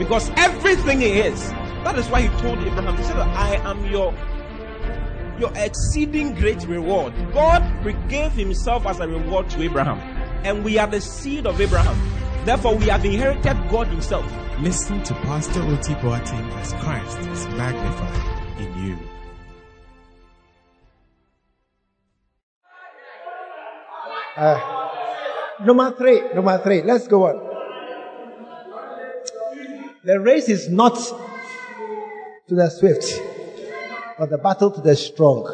Because everything He is, that is why He told Abraham, He said, I am your your exceeding great reward. God gave Himself as a reward to Abraham. And we are the seed of Abraham. Therefore, we have inherited God Himself. Listen to Pastor Oti Boateng as Christ is magnified in you. Uh, number three, number three. Let's go on. The race is not to the swift, but the battle to the strong.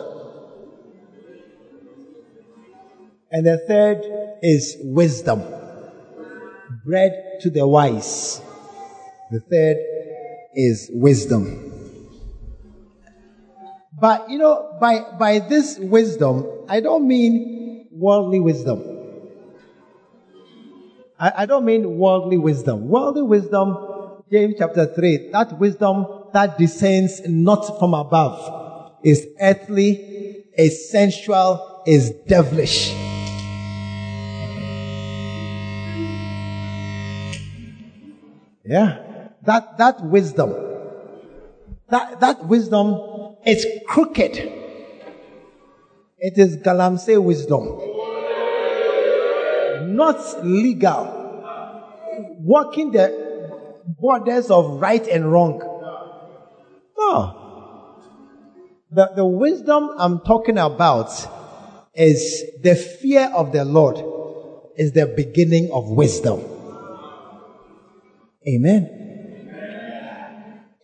And the third is wisdom. Bread to the wise. The third is wisdom. But you know, by, by this wisdom, I don't mean worldly wisdom. I, I don't mean worldly wisdom. Worldly wisdom, James chapter 3, that wisdom that descends not from above is earthly, is sensual, is devilish. Yeah. That, that wisdom, that, that wisdom is crooked. It is galamsey wisdom. Not legal. Walking the borders of right and wrong. No. The, the wisdom I'm talking about is the fear of the Lord is the beginning of wisdom. Amen.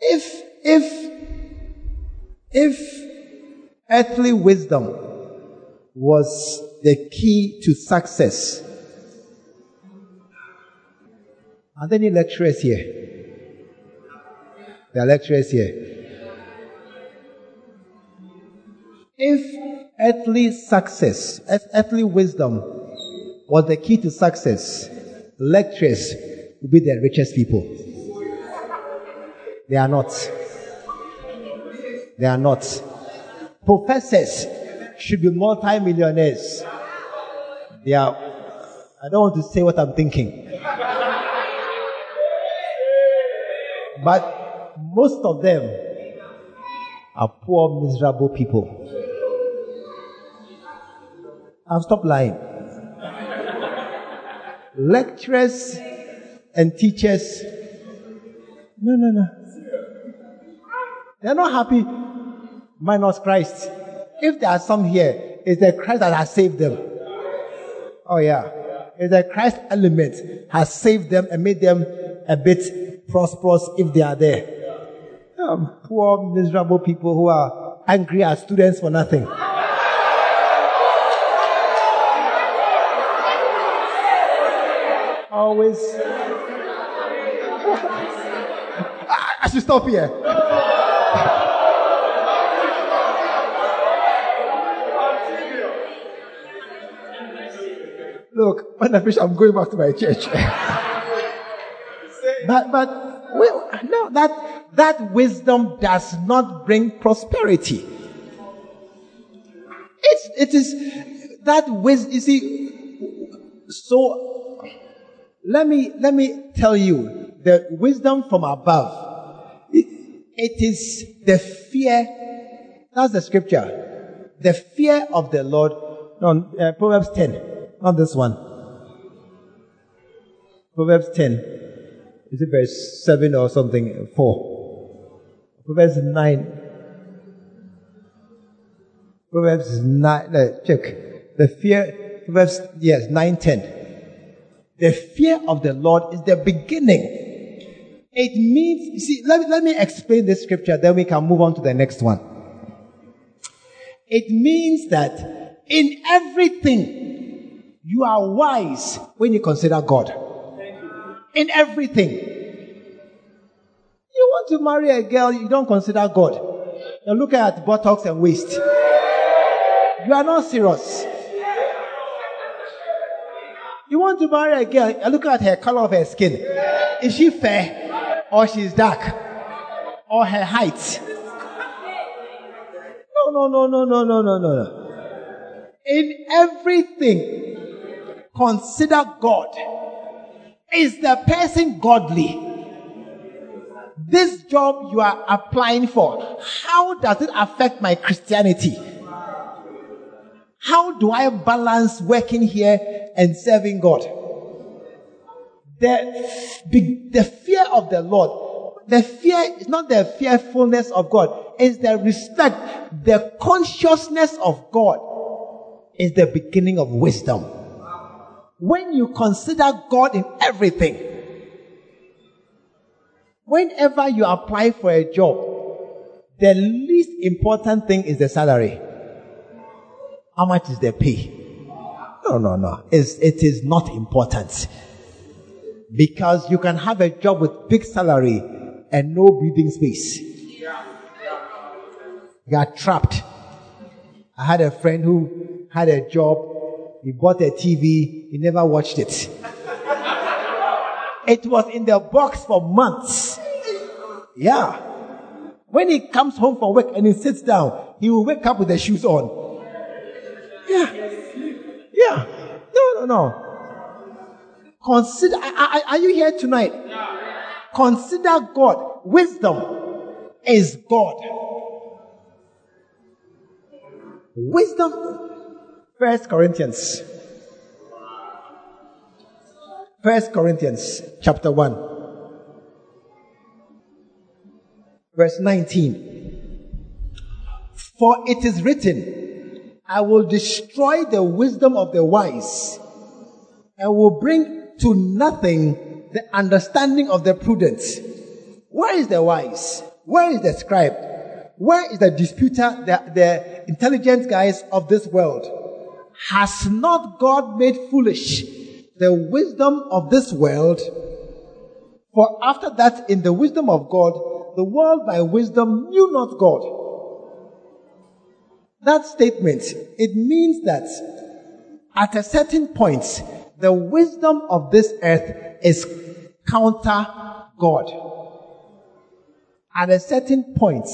If, if, if earthly wisdom was the key to success, are there any lecturers here? There are lecturers here. If earthly success, if earthly wisdom was the key to success, lecturers would be the richest people. They are not. They are not. Professors should be multi-millionaires. They are. I don't want to say what I'm thinking. But most of them are poor, miserable people. I'll stop lying. Lecturers and teachers, no, no, no. They're not happy minus Christ. If there are some here, it's the Christ that has saved them. Oh yeah. It's the Christ element has saved them and made them a bit prosperous if they are there. Um, poor, miserable people who are angry at students for nothing. Always. I should stop here. Look, when I finish, I'm going back to my church. but, but, well, no, that, that wisdom does not bring prosperity. It's, it is, that wisdom, you see, so, let me, let me tell you, the wisdom from above, it, it is the fear, that's the scripture, the fear of the Lord, no, uh, Proverbs 10, not this one. Proverbs 10. Is it verse 7 or something? 4. Proverbs 9. Proverbs 9. No, check. The fear, Proverbs, yes, 9 10. The fear of the Lord is the beginning. It means, see, let, let me explain this scripture, then we can move on to the next one. It means that in everything, you are wise when you consider God. In everything. You're want to marry a girl, you don't consider God. You're looking at buttocks and waist. You are not serious. You want to marry a girl, you look at her color of her skin. Is she fair or she's dark? Or her height? No, no, no, no, no, no, no, no. In everything, consider God. Is the person godly? This job you are applying for, how does it affect my Christianity? How do I balance working here and serving God? The, the fear of the Lord, the fear is not the fearfulness of God, it's the respect, the consciousness of God is the beginning of wisdom. When you consider God in everything, whenever you apply for a job, the least important thing is the salary. How much is the pay? No, no, no. It's, it is not important. Because you can have a job with big salary and no breathing space. You are trapped. I had a friend who had a job. He bought a TV. He never watched it. it was in the box for months. Yeah. When he comes home from work and he sits down, he will wake up with the shoes on. Yeah. Yeah. No, no, no. Consider, are, are you here tonight? Consider God. Wisdom is God. Wisdom. First Corinthians. First Corinthians chapter 1. Verse 19. For it is written, I will destroy the wisdom of the wise and will bring to nothing the understanding of the prudent. Where is the wise? Where is the scribe? Where is the disputer, the, the intelligent guys of this world? Has not God made foolish the wisdom of this world? For after that, in the wisdom of God, the world by wisdom knew not God. That statement, it means that at a certain point, the wisdom of this earth is counter God. At a certain point,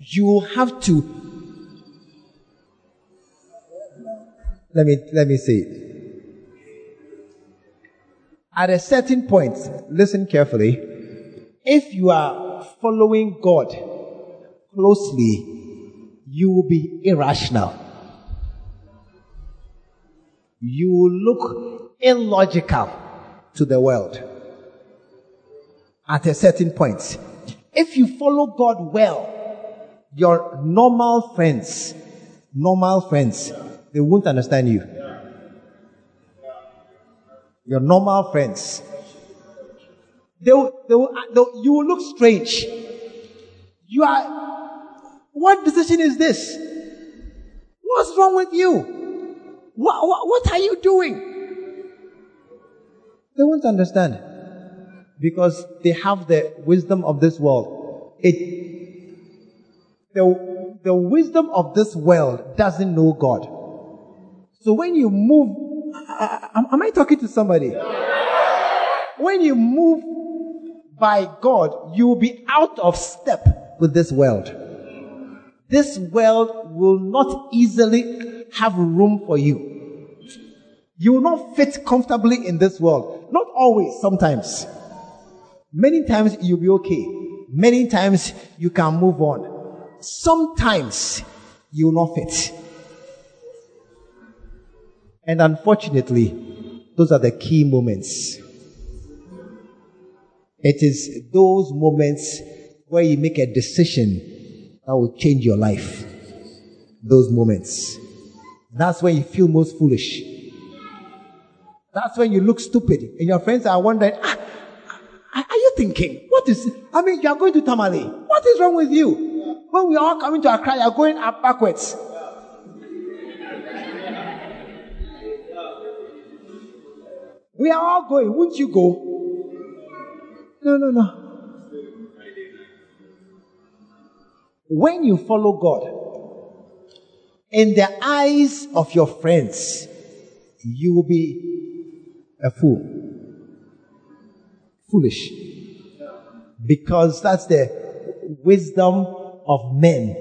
you have to let me let me it. At a certain point, listen carefully. If you are following God closely, you will be irrational. You will look illogical to the world at a certain point. If you follow God well, your normal friends, normal friends, they won't understand you. Your normal friends, they will, they will, they will, you will look strange. You are what decision is this? What's wrong with you? What, what, what are you doing? They won't understand because they have the wisdom of this world. It, the, the wisdom of this world doesn't know God. So when you move, am I talking to somebody? When you move by God, you will be out of step with this world this world will not easily have room for you. You will not fit comfortably in this world. Not always, sometimes. Many times you'll be okay. Many times you can move on. Sometimes you will not fit. And unfortunately, those are the key moments. It is those moments where you make a decision that will change your life. Those moments. That's when you feel most foolish. That's when you look stupid and your friends are wondering, ah, are you thinking? What is, I mean, you are going to Tamale. What is wrong with you? When we are all coming to Accra, you are going up backwards. We are all going. Won't you go? No, no, no. when you follow God, in the eyes of your friends, you will be a fool. Foolish. Because that's the wisdom of men,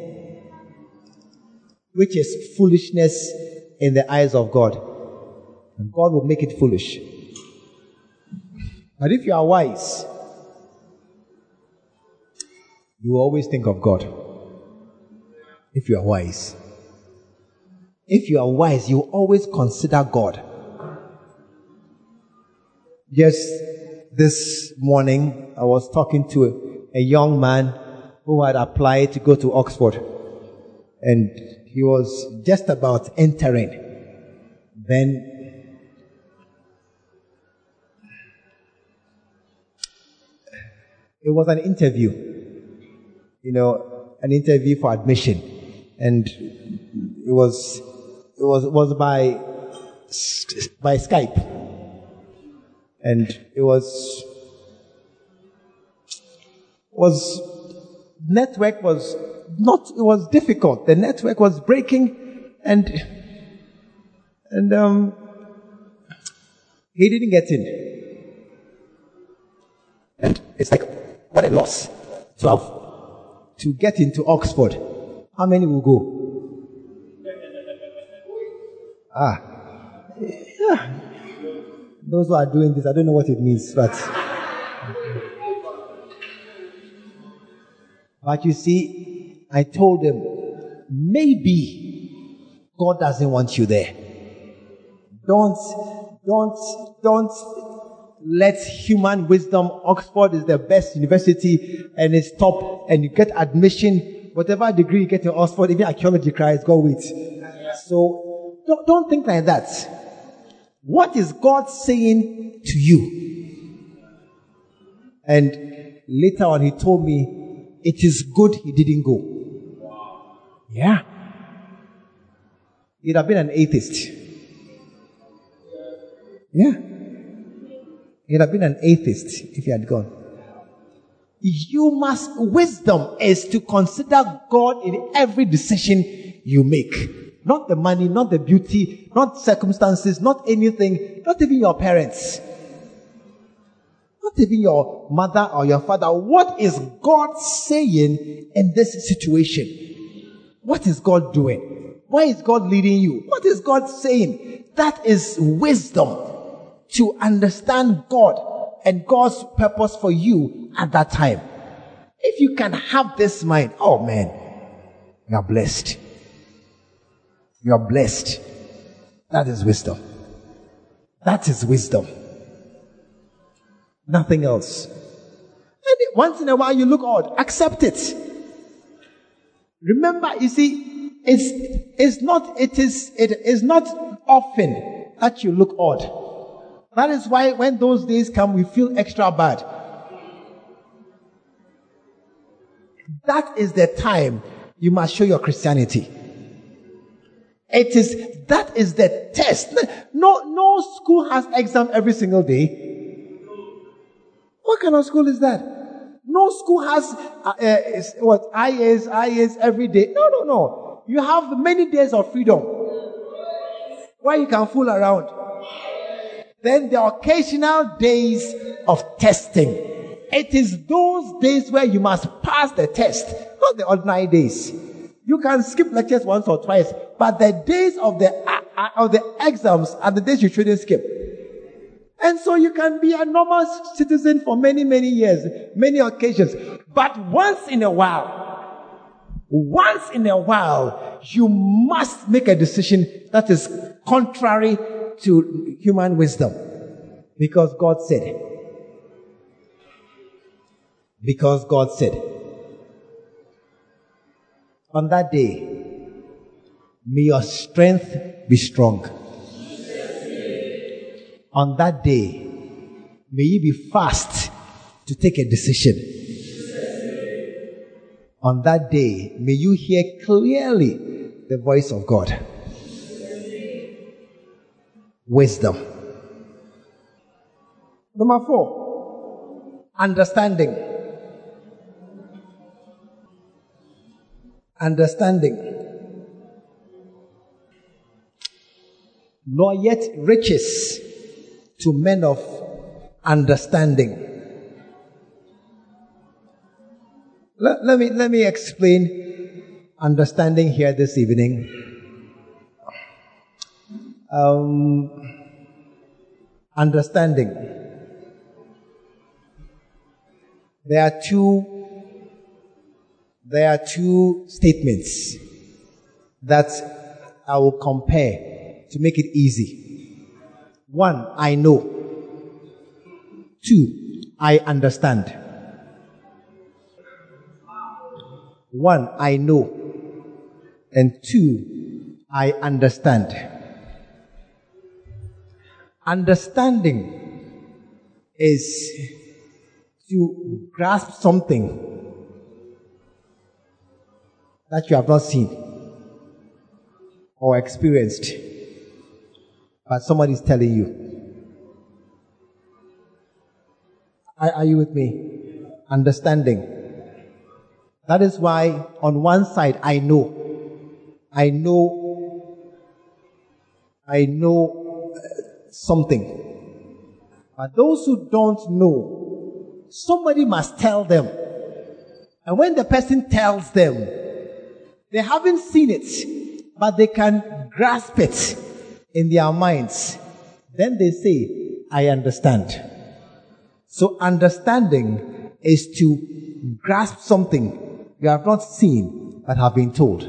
which is foolishness in the eyes of God. And God will make it foolish. But if you are wise, you always think of God. If you are wise. If you are wise, you always consider God. Just this morning, I was talking to a, a young man who had applied to go to Oxford. And he was just about entering. Then it was an interview, you know, an interview for admission. And it was, it was, it was by, by Skype. And it was, was, network was not, it was difficult. The network was breaking and, and, um, he didn't get in. What a loss to have, to get into Oxford. How many will go? Ah, yeah. Those who are doing this, I don't know what it means, but. But you see, I told them, maybe God doesn't want you there. Don't, don't, don't let human wisdom, Oxford is the best university and it's top and you get admission, whatever degree you get in Oxford, even archaeology cries, go with. So don't, don't think like that. What is God saying to you? And later on, he told me, it is good he didn't go. Yeah. He'd have been an atheist. Yeah. He'd have been an atheist if he had gone. You must, wisdom is to consider God in every decision you make. Not the money, not the beauty, not circumstances, not anything, not even your parents. Not even your mother or your father. What is God saying in this situation? What is God doing? Why is God leading you? What is God saying? That is wisdom to understand God and God's purpose for you at that time. If you can have this mind, oh man, you are blessed. You are blessed. That is wisdom. That is wisdom. Nothing else. And once in a while you look odd. Accept it. Remember, you see, it's, it's not, it is, it is not often that you look odd. That is why when those days come, we feel extra bad. That is the time you must show your Christianity. It is, that is the test. No, no school has exam every single day. What kind of school is that? No school has uh, uh, what IAs, IAs every day. No, no, no. You have many days of freedom where you can fool around. Then the occasional days of testing. It is those days where you must pass the test, not the ordinary days. You can skip lectures once or twice, but the days of the uh, uh of the exams are the days you shouldn't skip. And so you can be a normal citizen for many, many years, many occasions. But once in a while, once in a while, you must make a decision that is contrary to human wisdom. Because God said it. Because God said it. On that day, may your strength be strong on that day, may you be fast to take a decision. On that day, may you hear clearly the voice of God. Wisdom. Number four, understanding. understanding. Nor yet riches to men of understanding. Let, let, me, let me explain understanding here this evening. Um, understanding. There are two, there are two statements that I will compare to make it easy. One, I know. Two, I understand. One, I know. And two, I understand. Understanding is to grasp something that you have not seen or experienced, but somebody is telling you. Are, are you with me? Understanding. That is why on one side I know, I know, I know something. But those who don't know, somebody must tell them. And when the person tells them, they haven't seen it, but they can grasp it in their minds. Then they say, I understand. So understanding is to grasp something you have not seen, but have been told.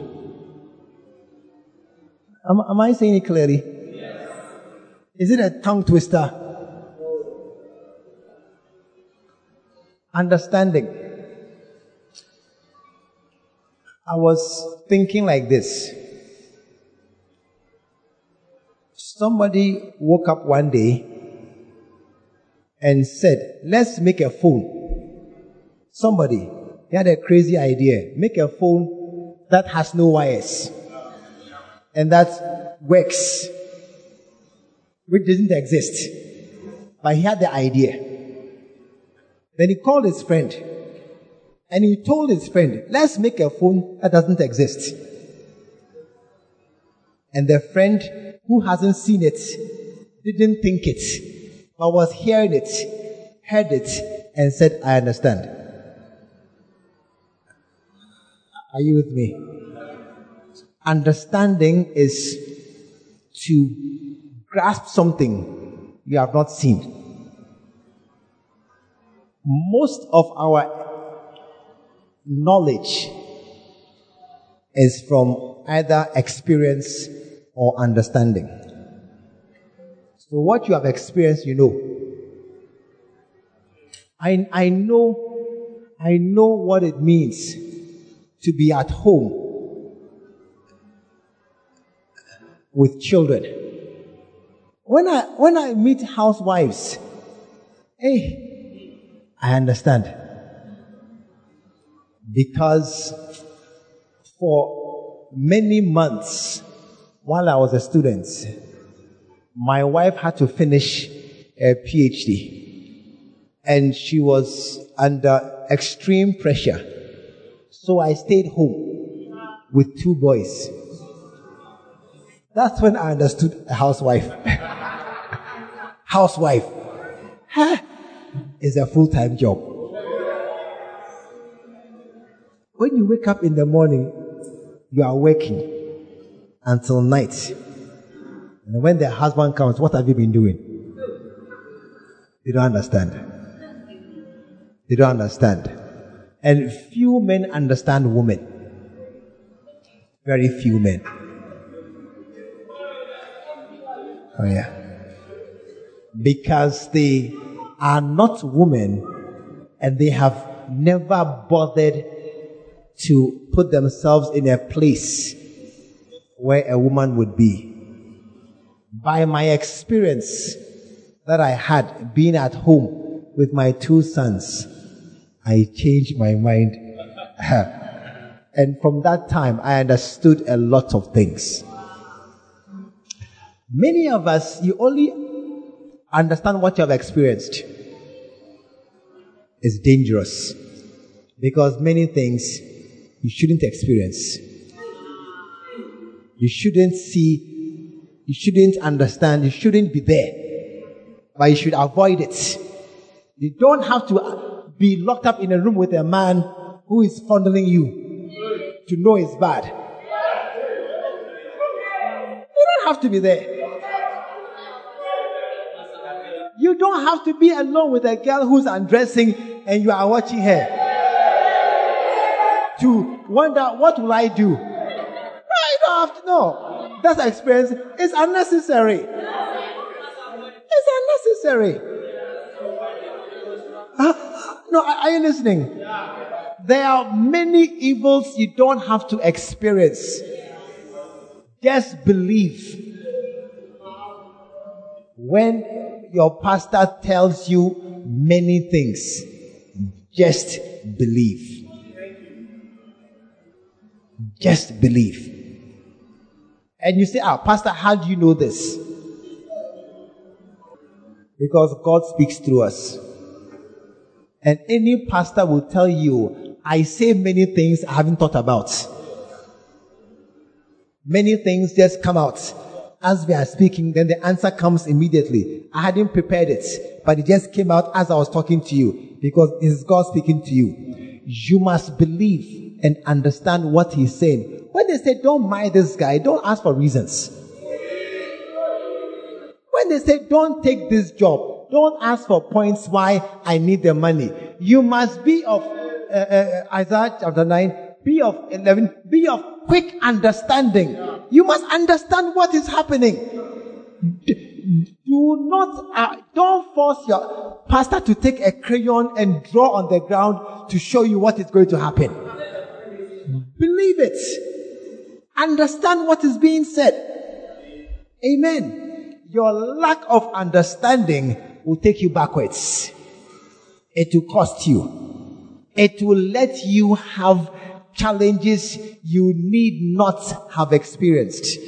Am, am I saying it clearly? Is it a tongue twister? Understanding. I was thinking like this. Somebody woke up one day and said, let's make a phone. Somebody he had a crazy idea. Make a phone that has no wires and that works, which doesn't exist. But he had the idea. Then he called his friend and he told his friend, let's make a phone that doesn't exist. And the friend who hasn't seen it didn't think it, but was hearing it, heard it, and said, I understand. Are you with me? Understanding is to grasp something you have not seen. Most of our knowledge is from either experience or understanding. So what you have experienced, you know. I, I know, I know what it means to be at home with children. When I, when I meet housewives, hey, I understand. Because for many months while I was a student, my wife had to finish a PhD and she was under extreme pressure so I stayed home with two boys. That's when I understood a housewife. housewife huh, is a full time job. When you wake up in the morning, you are working until night. And when the husband comes, what have you been doing? They don't understand. They don't understand. And few men understand women. Very few men. Oh, yeah. Because they are not women and they have never bothered to put themselves in a place where a woman would be. By my experience that I had being at home with my two sons, I changed my mind. and from that time, I understood a lot of things. Many of us, you only understand what you have experienced. is dangerous because many things you shouldn't experience. You shouldn't see, you shouldn't understand, you shouldn't be there. But you should avoid it. You don't have to uh, be locked up in a room with a man who is fondling you to know it's bad. You don't have to be there. You don't have to be alone with a girl who's undressing and you are watching her to wonder, what will I do? No, you don't have to know. That experience is unnecessary. It's unnecessary. Huh? No, are you listening? There are many evils you don't have to experience. Just believe. When your pastor tells you many things, just believe. Just believe. And you say, ah, Pastor, how do you know this? Because God speaks through us. And any pastor will tell you, I say many things I haven't thought about. Many things just come out. As we are speaking, then the answer comes immediately. I hadn't prepared it, but it just came out as I was talking to you because it is God speaking to you. You must believe and understand what he's saying. When they say, don't mind this guy, don't ask for reasons. When they say, don't take this job, don't ask for points why I need the money. You must be of, uh, uh, Isaiah chapter 9, be of 11, be of quick understanding. You must understand what is happening. Do not, uh, don't force your pastor to take a crayon and draw on the ground to show you what is going to happen. Believe it. Understand what is being said. Amen. Your lack of understanding will take you backwards. It will cost you. It will let you have challenges you need not have experienced.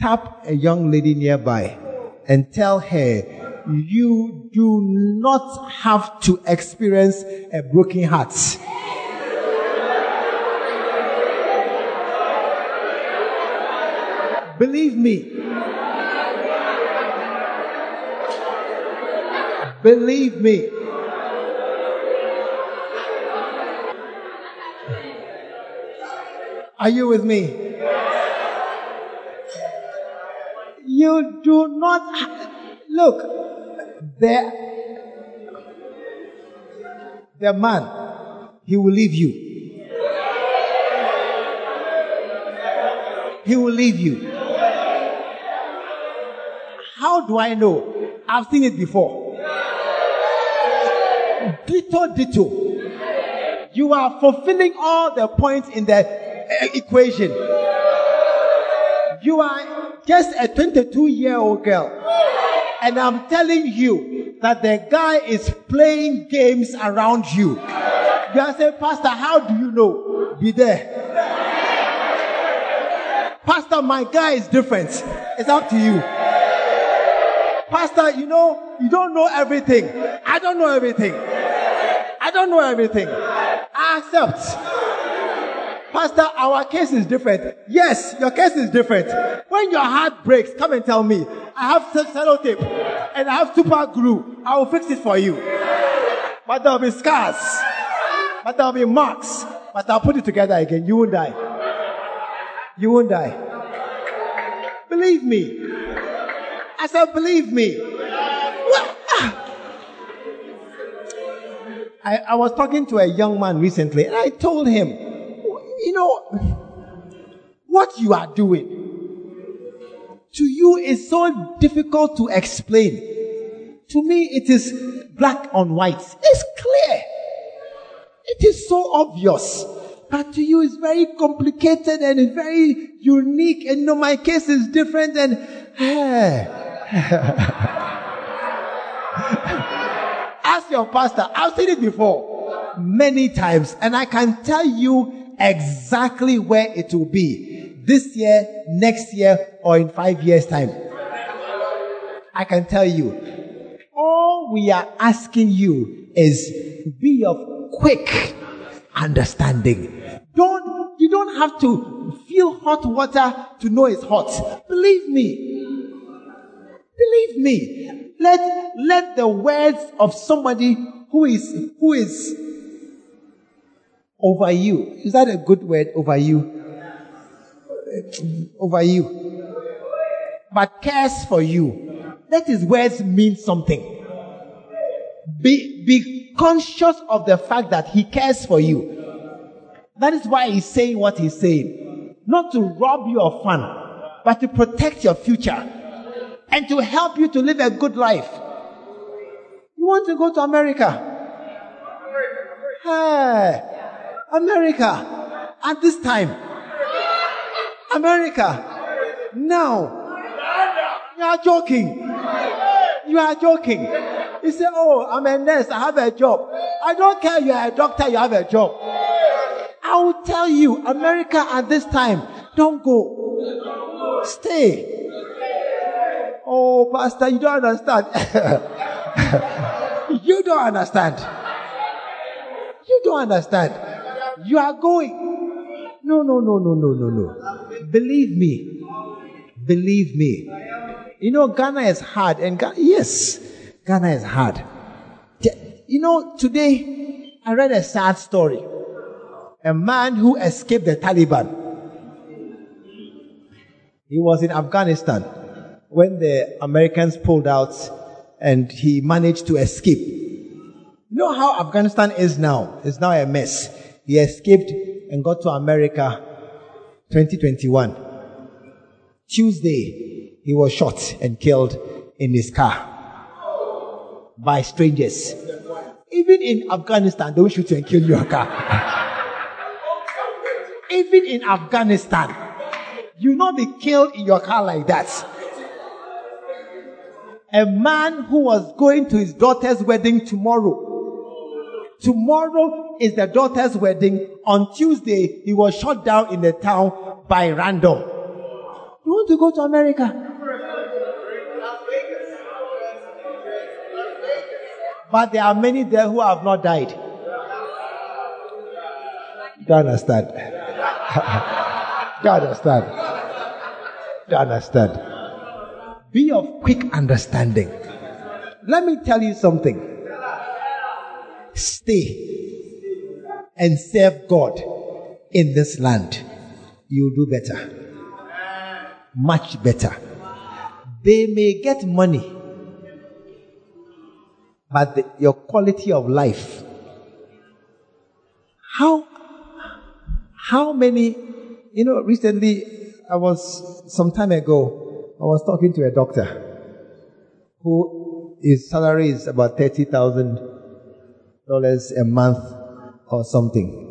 Tap a young lady nearby and tell her you do not have to experience a broken heart. Believe me. Believe me. Are you with me? You do not look the, the man, he will leave you. He will leave you. How do I know? I've seen it before. Ditto, ditto. You are fulfilling all the points in the equation. You are just a 22 year old girl and I'm telling you that the guy is playing games around you. You are saying, Pastor, how do you know? Be there. Pastor, my guy is different. It's up to you. Pastor, you know, you don't know everything. I don't know everything. I don't know everything. I accept. Pastor, our case is different. Yes, your case is different. When your heart breaks, come and tell me. I have sellotape and I have super glue. I will fix it for you. But there'll be scars. But there'll be marks. But I'll put it together again. You won't die. You won't die. Believe me. I said, believe me. Ah. I, I was talking to a young man recently and I told him, you know, what you are doing to you is so difficult to explain. To me, it is black on white. It's clear. It is so obvious. But to you, it's very complicated and it's very unique. And you know, my case is different and, Ask your pastor. I've seen it before many times. And I can tell you exactly where it will be this year, next year, or in five years' time. I can tell you. All we are asking you is be of quick understanding. Don't, you don't have to feel hot water to know it's hot. Believe me. Believe me. Let, let the words of somebody who is, who is over you. Is that a good word? Over you? Over you. But cares for you. Let his words mean something. Be, be conscious of the fact that he cares for you. That is why he's saying what he's saying. Not to rob you of fun, but to protect your future and to help you to live a good life. You want to go to America? Hey, America. At this time. America. Now. You are joking. You are joking. You say, Oh, I'm a nurse. I have a job. I don't care. You are a doctor. You have a job. I will tell you, America at this time, don't go. Stay. Oh, Pastor, you don't understand. you don't understand. You don't understand. You are going. No, no, no, no, no, no, no. Believe me. Believe me. You know, Ghana is hard. And Ga- yes, Ghana is hard. You know, today I read a sad story. A man who escaped the Taliban. He was in Afghanistan when the Americans pulled out and he managed to escape. You know how Afghanistan is now? It's now a mess. He escaped and got to America 2021. Tuesday, he was shot and killed in his car by strangers. Even in Afghanistan, they will shoot you and kill your car. Even in Afghanistan, you not be killed in your car like that. A man who was going to his daughter's wedding tomorrow. Tomorrow is the daughter's wedding. On Tuesday, he was shot down in the town by random. You want to go to America? But there are many there who have not died. Do you understand? Do you understand? Do you understand? Be of quick understanding. Let me tell you something. Stay and serve God in this land. You'll do better. Much better. They may get money but the, your quality of life. How, how many, you know, recently I was, some time ago, I was talking to a doctor who his salary is about $30,000 a month or something.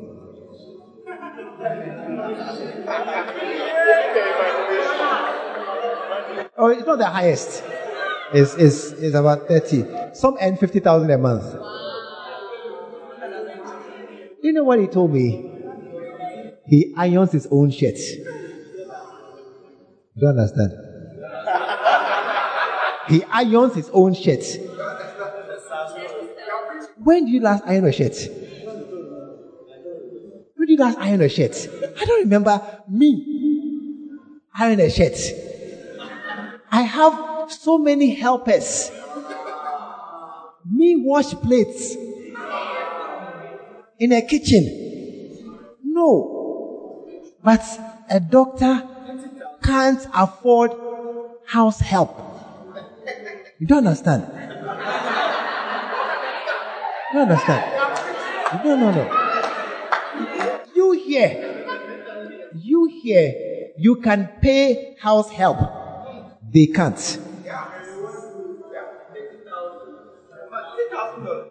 Oh, it's not the highest. It's, it's, it's about 30. Some earn 50,000 a month. You know what he told me? He irons his own shirts. You don't understand? He irons his own shirts. When did you last iron a shirt? You last iron a shirt? I don't remember me iron a shirt. I have so many helpers. Me wash plates in a kitchen. No. But a doctor can't afford house help. You don't understand? You don't understand? No, no, no. You here, you here, you can pay house help. They can't.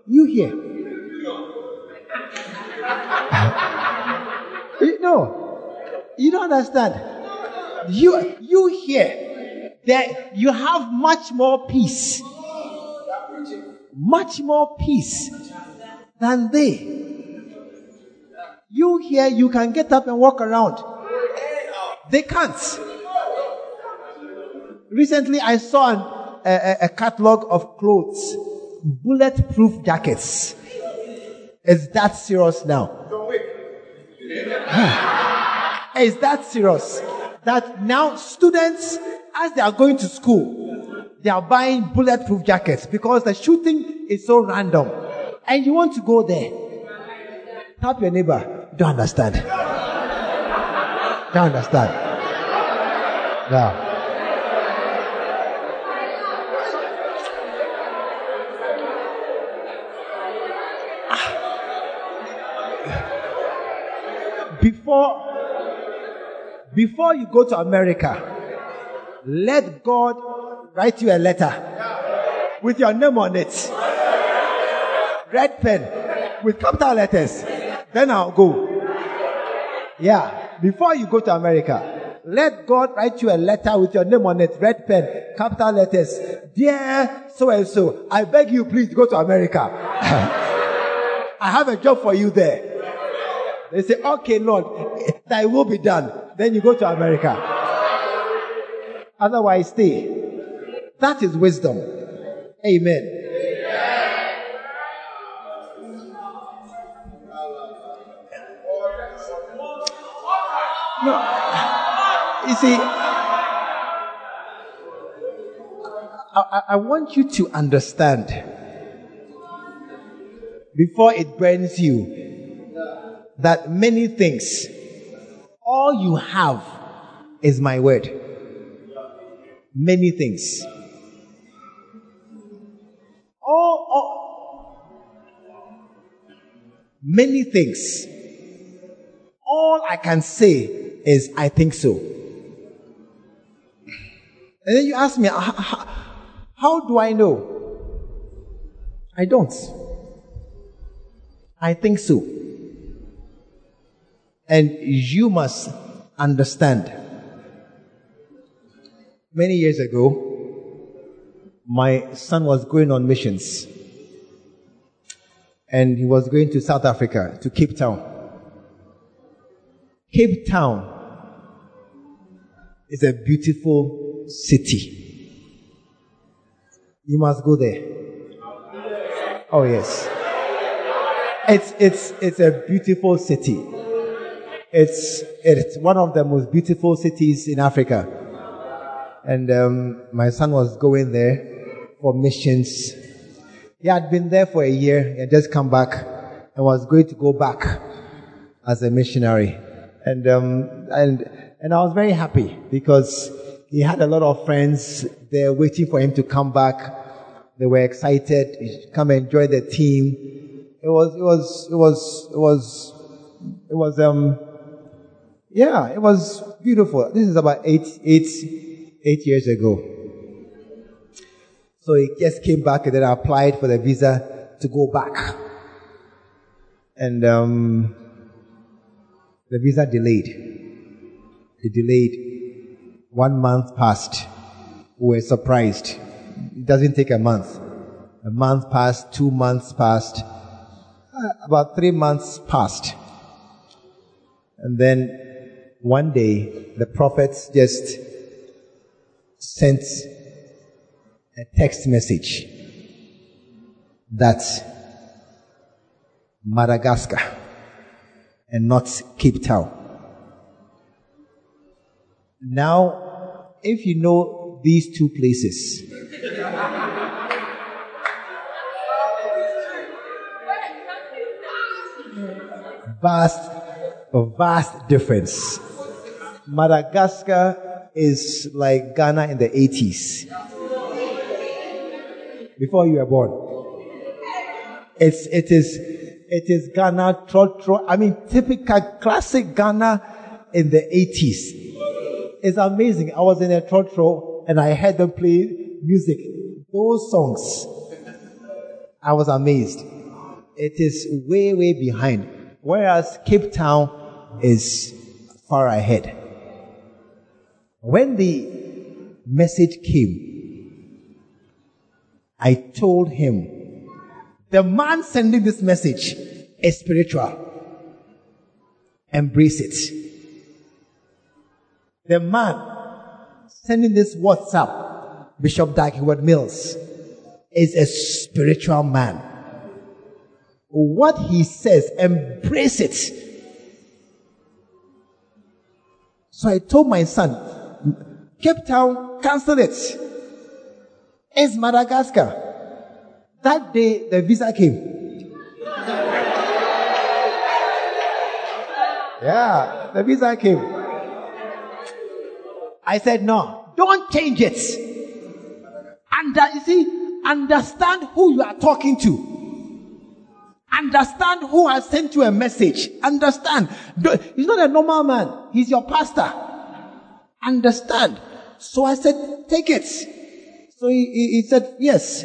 You here. No, you don't understand. You you here that you have much more peace, much more peace than they. You here you can get up and walk around. They can't. Recently, I saw an, a, a- catalog of clothes, bulletproof jackets. Is that serious now? Is that serious? That now students, as they are going to school, they are buying bulletproof jackets because the shooting is so random. And you want to go there. Tap your neighbor. Don't understand. Don't understand. No. before before you go to America, let God write you a letter with your name on it. Red pen with capital letters. Then I'll go. Yeah. Before you go to America, let God write you a letter with your name on it, red pen, capital letters. Dear so and so, I beg you please go to America. I have a job for you there. They say, okay, Lord, thy will be done. Then you go to America. Otherwise, stay. That is wisdom. Amen. No, you see, I, I want you to understand before it burns you that many things, all you have is my word. Many things. All, all, many things. All I can say is, I think so. And then you ask me, how, do I know? I don't. I think so. And you must understand. Many years ago, my son was going on missions. And he was going to South Africa, to Cape Town. Cape Town is a beautiful city. You must go there. Oh yes. It's, it's, it's a beautiful city. It's, it's one of the most beautiful cities in Africa. And um, my son was going there for missions. He had been there for a year. He had just come back and was going to go back as a missionary. And, um, and, and I was very happy because he had a lot of friends there waiting for him to come back. They were excited. To come and enjoy the team. It was, it was, it was, it was, it was, um, yeah, it was beautiful. This is about eight, eight, eight years ago. So he just came back and then I applied for the visa to go back. And um, the visa delayed. It delayed. One month passed. We were surprised. It doesn't take a month. A month passed, two months passed, uh, about three months passed. And then one day the prophets just sent a text message that Madagascar and not Cape Town. Now, if you know these two places, vast, vast difference. Madagascar is like Ghana in the 80s. Before you were born. It's, it is, it is Ghana, tro, tro, I mean, typical classic Ghana in the 80s. It's amazing. I was in a trotro and I heard them play music. Those songs. I was amazed. It is way, way behind. Whereas Cape Town is far ahead. When the message came, I told him, the man sending this message is spiritual. Embrace it. The man sending this WhatsApp, Bishop Dag Heward Mills, is a spiritual man. what he says, embrace it. So I told my son, Cape Town, cancel it. It's Madagascar. That day, the visa came. yeah, the visa came. I said, no, don't change it. And uh, you see, understand who you are talking to. Understand who has sent you a message. Understand. He's not a normal man. He's your pastor. Understand. So I said, take it. So he, he, he said, yes,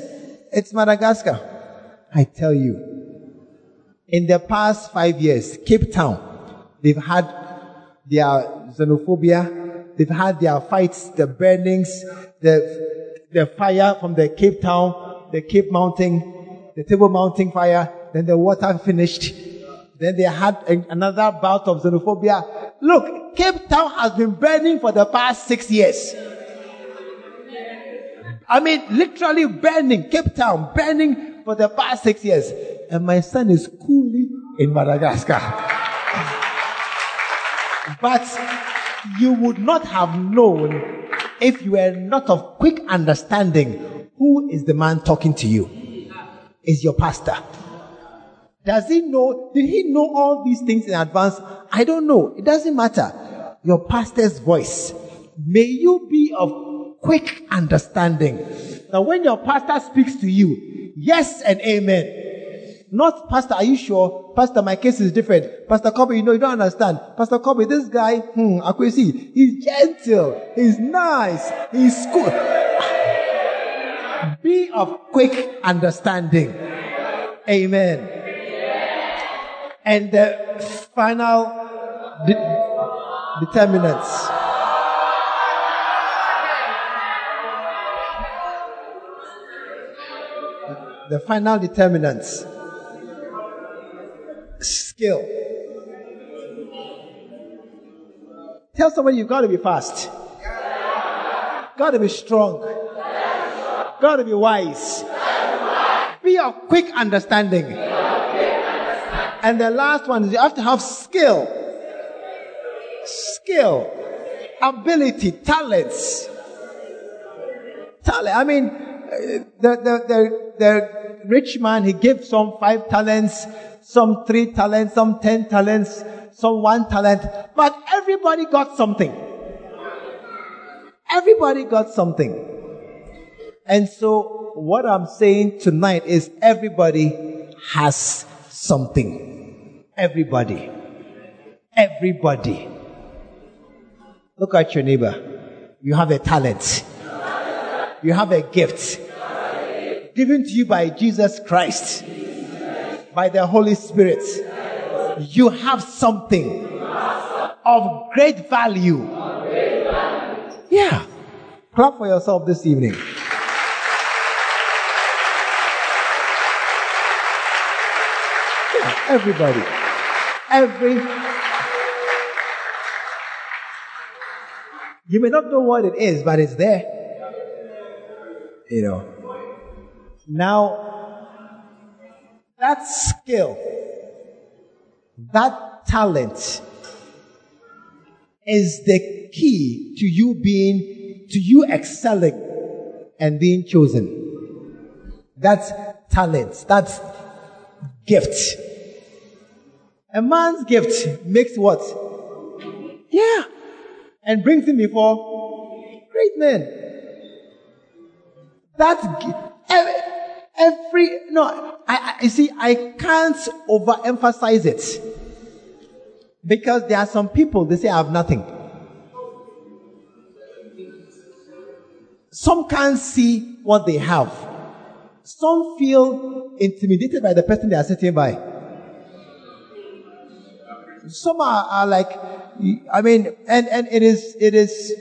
it's Madagascar. I tell you, in the past five years, Cape Town, they've had their xenophobia, they've had their fights, the burnings, the, the fire from the Cape Town, the Cape Mountain, the Table Mountain fire, then the water finished. Then they had another bout of xenophobia. Look, Cape Town has been burning for the past six years. I mean, literally burning, Cape Town, burning for the past six years. And my son is coolly in Madagascar. but you would not have known if you were not of quick understanding who is the man talking to you. Is your pastor. Does he know? Did he know all these things in advance? I don't know. It doesn't matter. Your pastor's voice. May you be of quick understanding. Now, when your pastor speaks to you, yes and amen. Not, Pastor, are you sure? Pastor, my case is different. Pastor Kobe, you know, you don't understand. Pastor Kobe, this guy, hmm, Akwesi, he's gentle, he's nice, he's cool. Be of quick understanding. Amen. And the final de- determinants. The final determinants. Skill. Tell somebody you've got to be fast. Got to be strong. Got to be wise. Be of quick understanding. And the last one is you have to have skill. Skill. Ability. Talents. Talent. I mean, the, the, the, the rich man, he gave some five talents, some three talents, some ten talents, some one talent. But everybody got something. Everybody got something. And so what I'm saying tonight is everybody has something. Everybody. Everybody. Look at your neighbor. You have a talent. You have a gift given to you by Jesus Christ, by the Holy Spirit. You have something of great value. Yeah. Clap for yourself this evening. everybody. Every. You may not know what it is, but it's there. You know. Now, that skill, that talent is the key to you being, to you excelling and being chosen. That's talent. That's gift. A man's gift makes what? Yeah. And brings him before great men. That every, every no, I, I see. I can't overemphasize it because there are some people they say I have nothing. Some can't see what they have. Some feel intimidated by the person they are sitting by. Some are, are like, I mean, and, and it is, it is,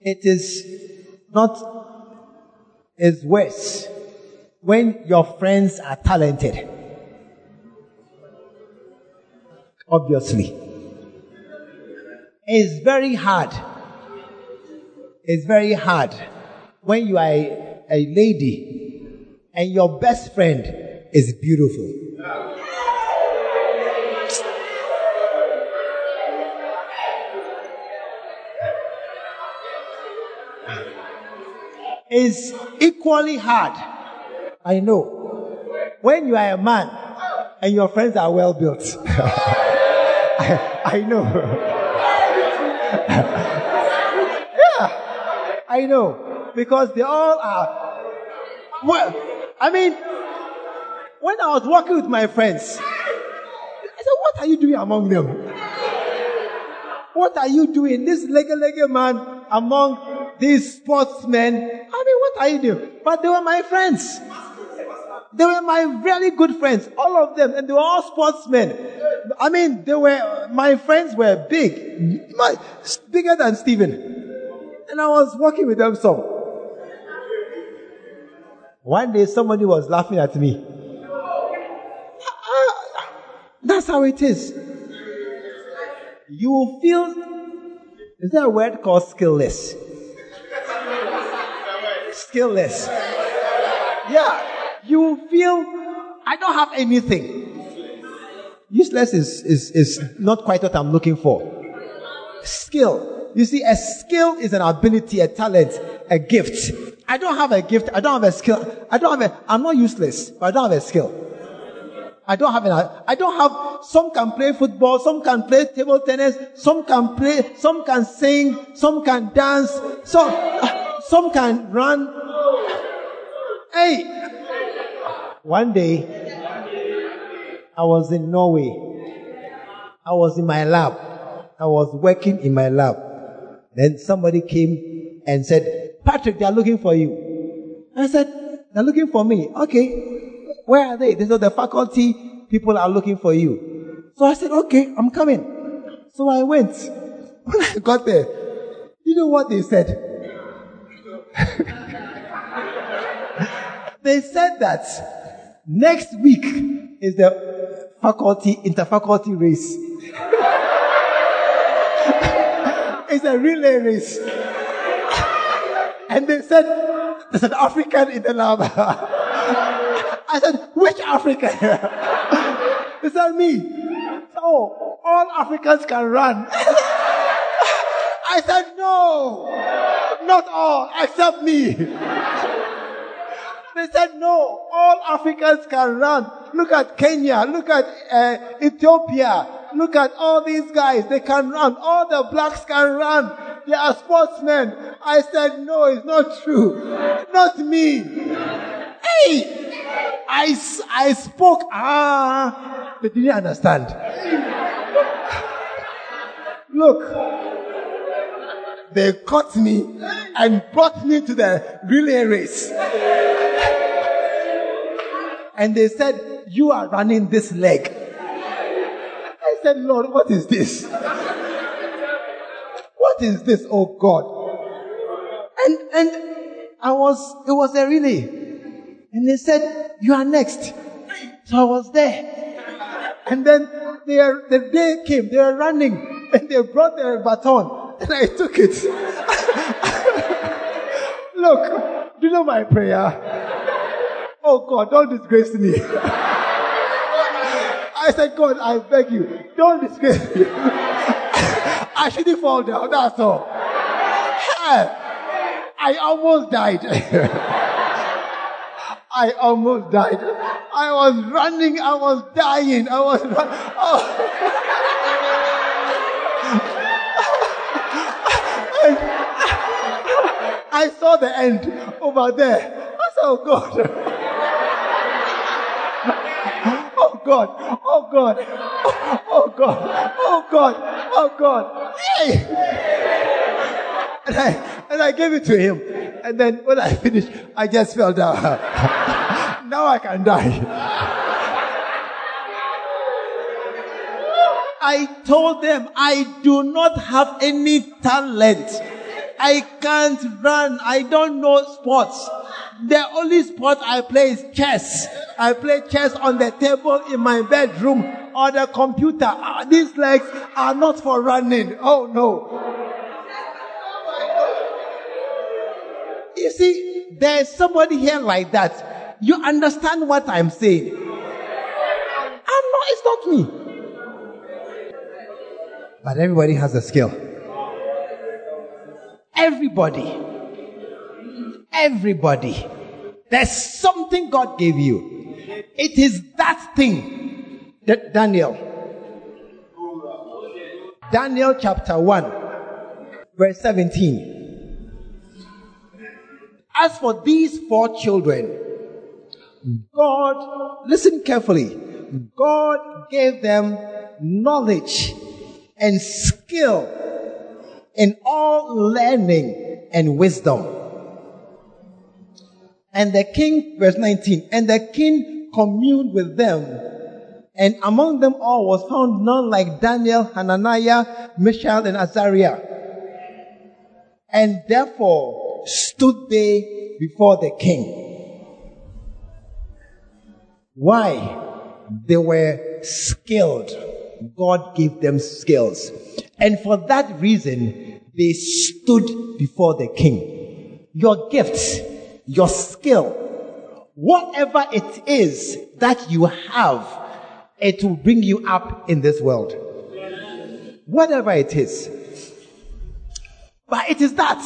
it is not, is worse when your friends are talented. Obviously. It's very hard. It's very hard when you are a, a lady and your best friend is beautiful. Is equally hard. I know. When you are a man and your friends are well built. I, I know. yeah, I know. Because they all are. Well, I mean, when I was walking with my friends, I said, What are you doing among them? What are you doing? This leggy leggy man among these sportsmen. I mean, what are you doing? But they were my friends. They were my really good friends, all of them, and they were all sportsmen. I mean, they were, my friends were big, my, bigger than Stephen. And I was walking with them some. One day somebody was laughing at me. Ah, that's how it is. You feel, is there a word called skillless? skillless. Yeah you feel, I don't have anything. Useless is, is, is not quite what I'm looking for. Skill. You see, a skill is an ability, a talent, a gift. I don't have a gift. I don't have a skill. I don't have a, I'm not useless, but I don't have a skill. I don't have an, I don't have, some can play football, some can play table tennis, some can play, some can sing, some can dance, some, some can run. Hey, one day, I was in Norway. I was in my lab. I was working in my lab. Then somebody came and said, Patrick, they are looking for you. I said, they're looking for me. Okay. Where are they? They said, the faculty people are looking for you. So I said, okay, I'm coming. So I went. When I got there, you know what they said? they said that Next week is the faculty, interfaculty race. it's a relay race. and they said, there's an African in the lab. I said, which African? they said, me. Oh, all Africans can run. I said, no, not all, except me. They said, no, all Africans can run. Look at Kenya. Look at uh, Ethiopia. Look at all these guys. They can run. All the blacks can run. They are sportsmen. I said, no, it's not true. Not me. Hey! I, I spoke. Ah, they didn't understand. Look, they caught me and brought me to the relay race. And they said, You are running this leg. I said, Lord, what is this? What is this, oh God? And, and I was, it was a relay. And they said, You are next. So I was there. And then they the day came, they were running, and they brought their baton, and I took it. Look, do you know my prayer? Oh God, don't disgrace me. I said, God, I beg you, don't disgrace me. I shouldn't fall down, that's all. I almost died. I almost died. I was running, I was dying, I was running. Oh. I saw the end over there. I said, oh God. Oh, God, oh God, oh God, oh God, oh God. Hey! And I, and I gave it to him. And then when I finished, I just fell down. now I can die. I told them I do not have any talent. I can't run. I don't know sports. The only sport I play is chess. I play chess on the table in my bedroom or the computer. Uh, these legs are not for running. Oh no. You see, there's somebody here like that. You understand what I'm saying. Ah, I'm not, it's not me. But everybody has a skill. Everybody. Everybody. There's something God gave you. It is that thing that Daniel. Daniel chapter 1, verse 17. As for these four children, God, listen carefully, God gave them knowledge and skill in all learning and wisdom. And the king, verse 19, and the king communed with them, and among them all was found none like Daniel, Hananiah, Mishael, and Azariah. And therefore stood they before the king. Why? They were skilled. God gave them skills. And for that reason, they stood before the king. Your gifts, your skill, whatever it is that you have, it will bring you up in this world. Whatever it is. But it is that.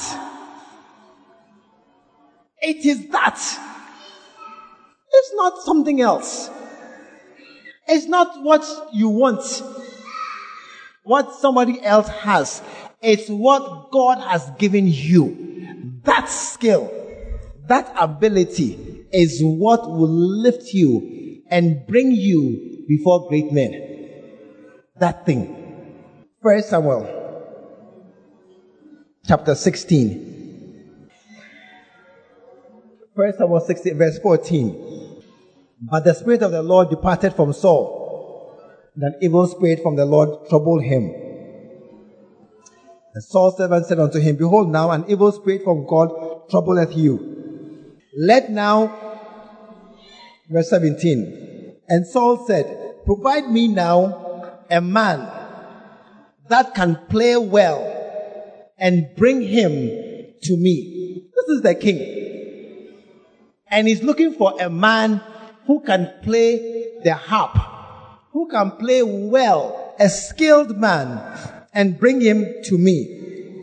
It is that. It's not something else. It's not what you want, what somebody else has. It's what God has given you. That skill, that ability is what will lift you and bring you before great men. That thing. First Samuel chapter 16. First Samuel 16 verse 14. But the Spirit of the Lord departed from Saul, and an evil spirit from the Lord troubled him. And Saul's servant said unto him, Behold, now an evil spirit from God troubleth you. Let now, verse 17. And Saul said, Provide me now a man that can play well and bring him to me. This is the king. And he's looking for a man who can play the harp, who can play well, a skilled man, and bring him to me.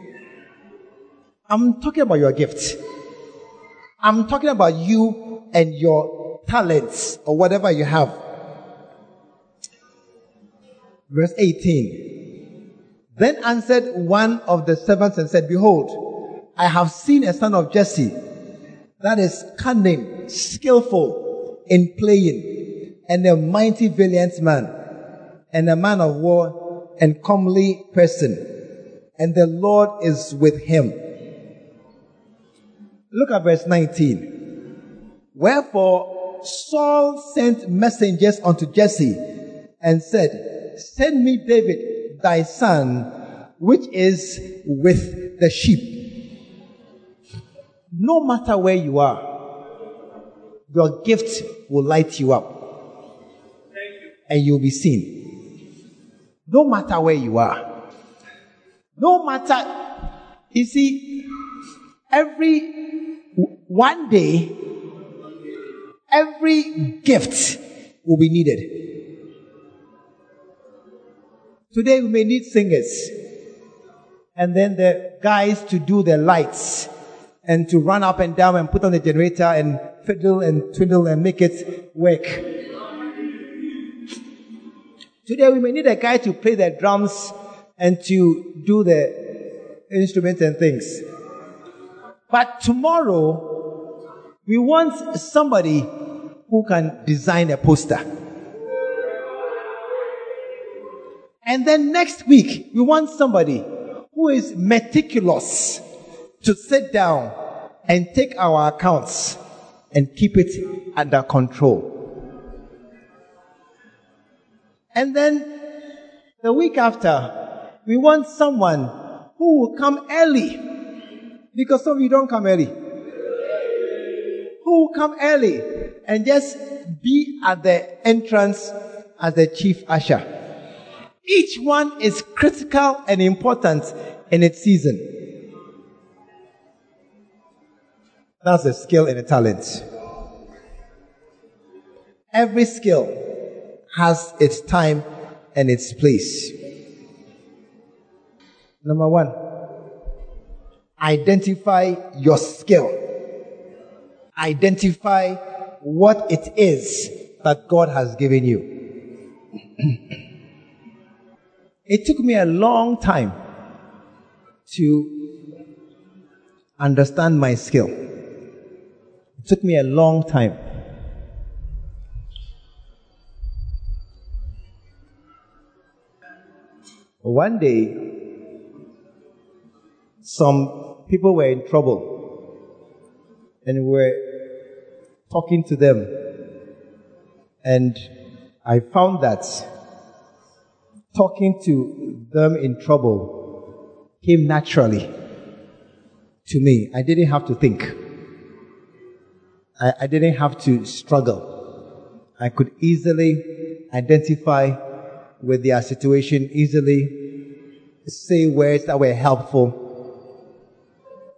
I'm talking about your gift. I'm talking about you and your talents or whatever you have. Verse 18. Then answered one of the servants and said, Behold, I have seen a son of Jesse that is cunning, skillful, in playing, and a mighty valiant man, and a man of war, and comely person, and the Lord is with him. Look at verse 19. Wherefore Saul sent messengers unto Jesse and said, Send me David, thy son, which is with the sheep. No matter where you are, your gift will light you up. And you'll be seen. No matter where you are. No matter, you see, every one day, every gift will be needed. Today we may need singers and then the guys to do the lights and to run up and down and put on the generator and fiddle and twiddle and make it work. Today we may need a guy to play the drums and to do the instruments and things. But tomorrow we want somebody who can design a poster. And then next week we want somebody who is meticulous to sit down and take our accounts and keep it under control. And then the week after, we want someone who will come early. Because some of you don't come early. Who will come early and just be at the entrance as the chief usher. Each one is critical and important in its season. That's a skill and a talent. Every skill has its time and its place. Number one, identify your skill. Identify what it is that God has given you. it took me a long time to understand my skill. Took me a long time. One day, some people were in trouble and we were talking to them. And I found that talking to them in trouble came naturally to me. I didn't have to think. I, I didn't have to struggle. I could easily identify with their situation, easily say words that were helpful.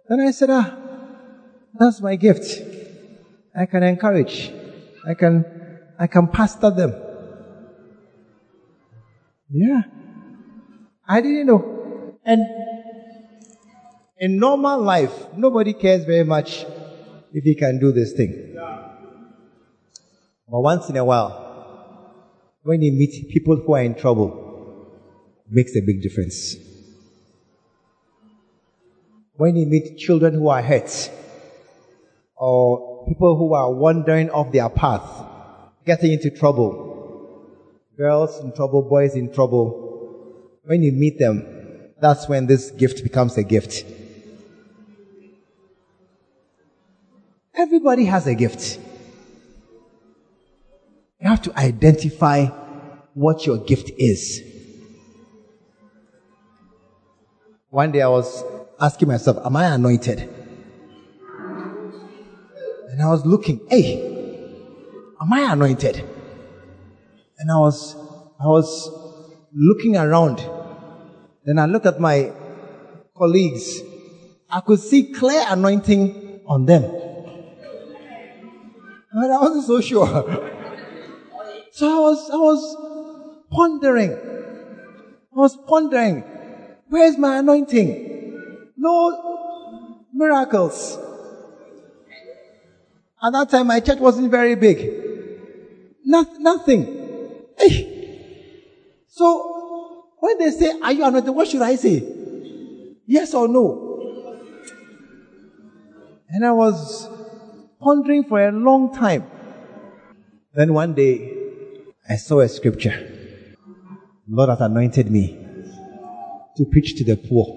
Then I said, ah, that's my gift. I can encourage. I can, I can pastor them. Yeah. I didn't know. And in normal life, nobody cares very much if he can do this thing. But once in a while, when you meet people who are in trouble, makes a big difference. When you meet children who are hurt, or people who are wandering off their path, getting into trouble, girls in trouble, boys in trouble, when you meet them, that's when this gift becomes a gift. Everybody has a gift. You have to identify what your gift is. One day I was asking myself, Am I anointed? And I was looking, Hey, am I anointed? And I was, I was looking around. Then I looked at my colleagues. I could see clear anointing on them. But I wasn't so sure. So I was, I was pondering. I was pondering, where's my anointing? No miracles. At that time, my church wasn't very big. No, nothing. Hey. So, when they say, are you anointed? What should I say? Yes or no? And I was pondering for a long time. Then one day, I saw a scripture. Lord has anointed me to preach to the poor.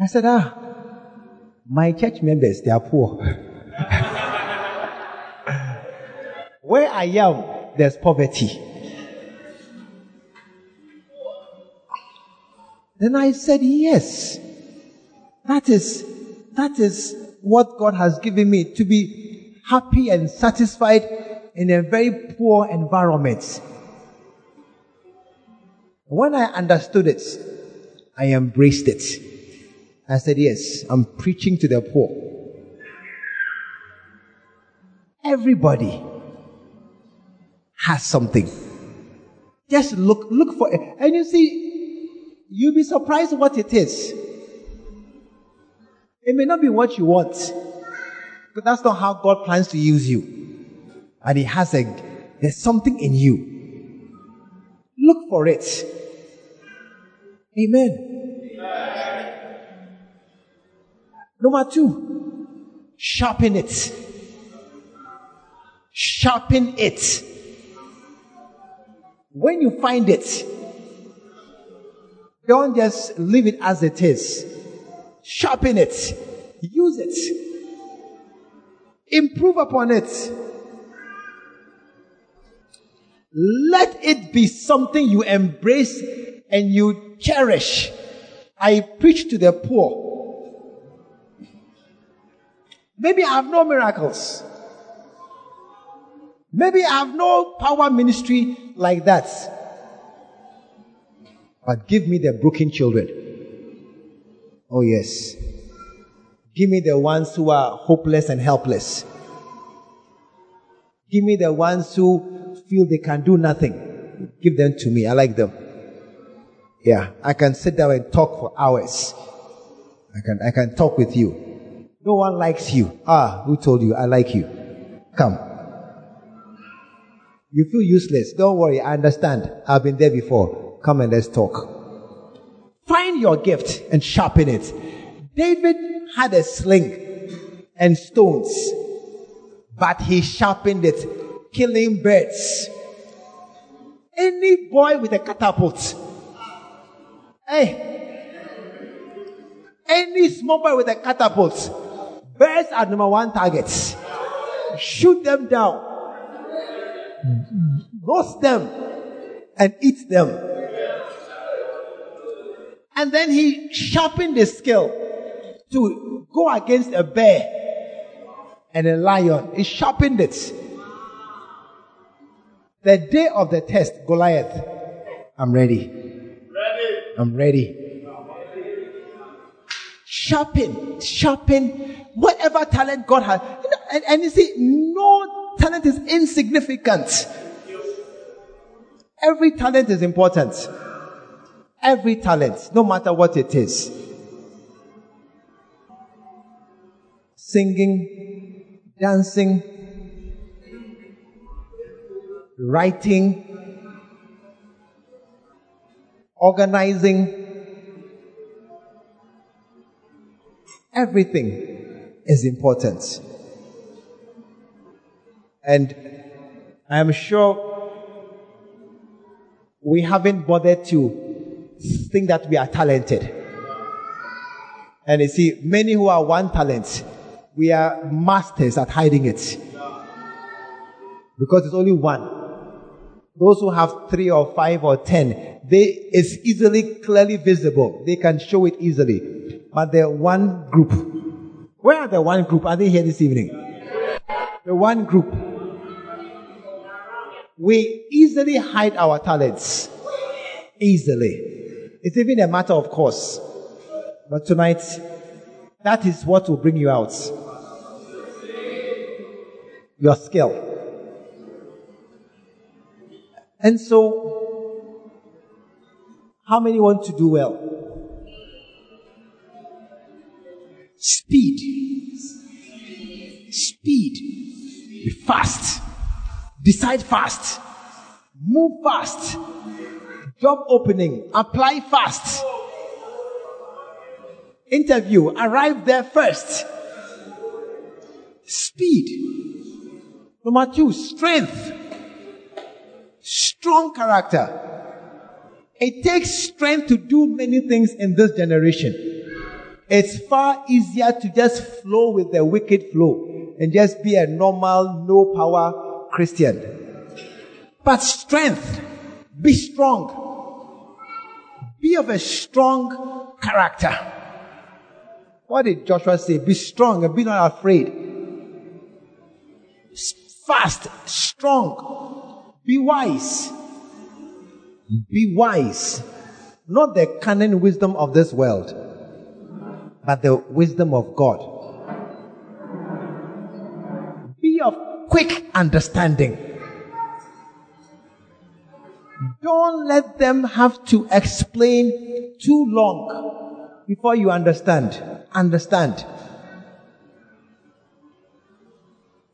I said, ah, my church members, they are poor. Where I am, there's poverty. Then I said, yes, that is, that is what God has given me to be happy and satisfied in a very poor environment. When I understood it, I embraced it. I said, yes, I'm preaching to the poor. Everybody has something. Just look, look for it. And you see, you'll be surprised what it is. It may not be what you want, but that's not how God plans to use you and he has a, there's something in you. Look for it. Amen. Amen. Number two, sharpen it. Sharpen it. When you find it, don't just leave it as it is. Sharpen it. Use it. Improve upon it. Let it be something you embrace and you cherish. I preach to the poor. Maybe I have no miracles. Maybe I have no power ministry like that. But give me the broken children. Oh, yes. Give me the ones who are hopeless and helpless. Give me the ones who feel they can do nothing. Give them to me. I like them. Yeah, I can sit down and talk for hours. I can, I can talk with you. No one likes you. Ah, who told you I like you? Come. You feel useless. Don't worry. I understand. I've been there before. Come and let's talk. Find your gift and sharpen it. David had a sling and stones, but he sharpened it, killing birds. Any boy with a catapult, hey, any small boy with a catapult, birds are number one targets. Shoot them down, roast them, and eat them. And then he sharpened the skill to go against a bear and a lion. He sharpened it. The day of the test, Goliath, I'm ready. Ready. I'm ready. Sharpen, sharpen whatever talent God has. You know, and, and you see, no talent is insignificant. Every talent is important. Every talent, no matter what it is. Singing, dancing, writing, organizing, everything is important. And I am sure we haven't bothered to think that we are talented. And you see, many who are one talent, we are masters at hiding it. Because it's only one. Those who have three or five or ten, they, it's easily, clearly visible. They can show it easily. But the one group, where are the one group? Are they here this evening? The one group. We easily hide our talents. Easily. It's even a matter of course. But tonight, that is what will bring you out. Your skill. And so, how many want to do well? Speed. Speed. Be fast. Decide fast. Move fast. Job opening. Apply fast. Interview. Arrive there first. Speed. Number two, strength. Strong character. It takes strength to do many things in this generation. It's far easier to just flow with the wicked flow and just be a normal, no power Christian. But strength, be strong. Be of a strong character. What did Joshua say? Be strong and be not afraid. Fast, strong, be wise. Be wise. Not the cunning wisdom of this world, but the wisdom of God. Be of quick understanding. Don't let them have to explain too long before you understand. Understand.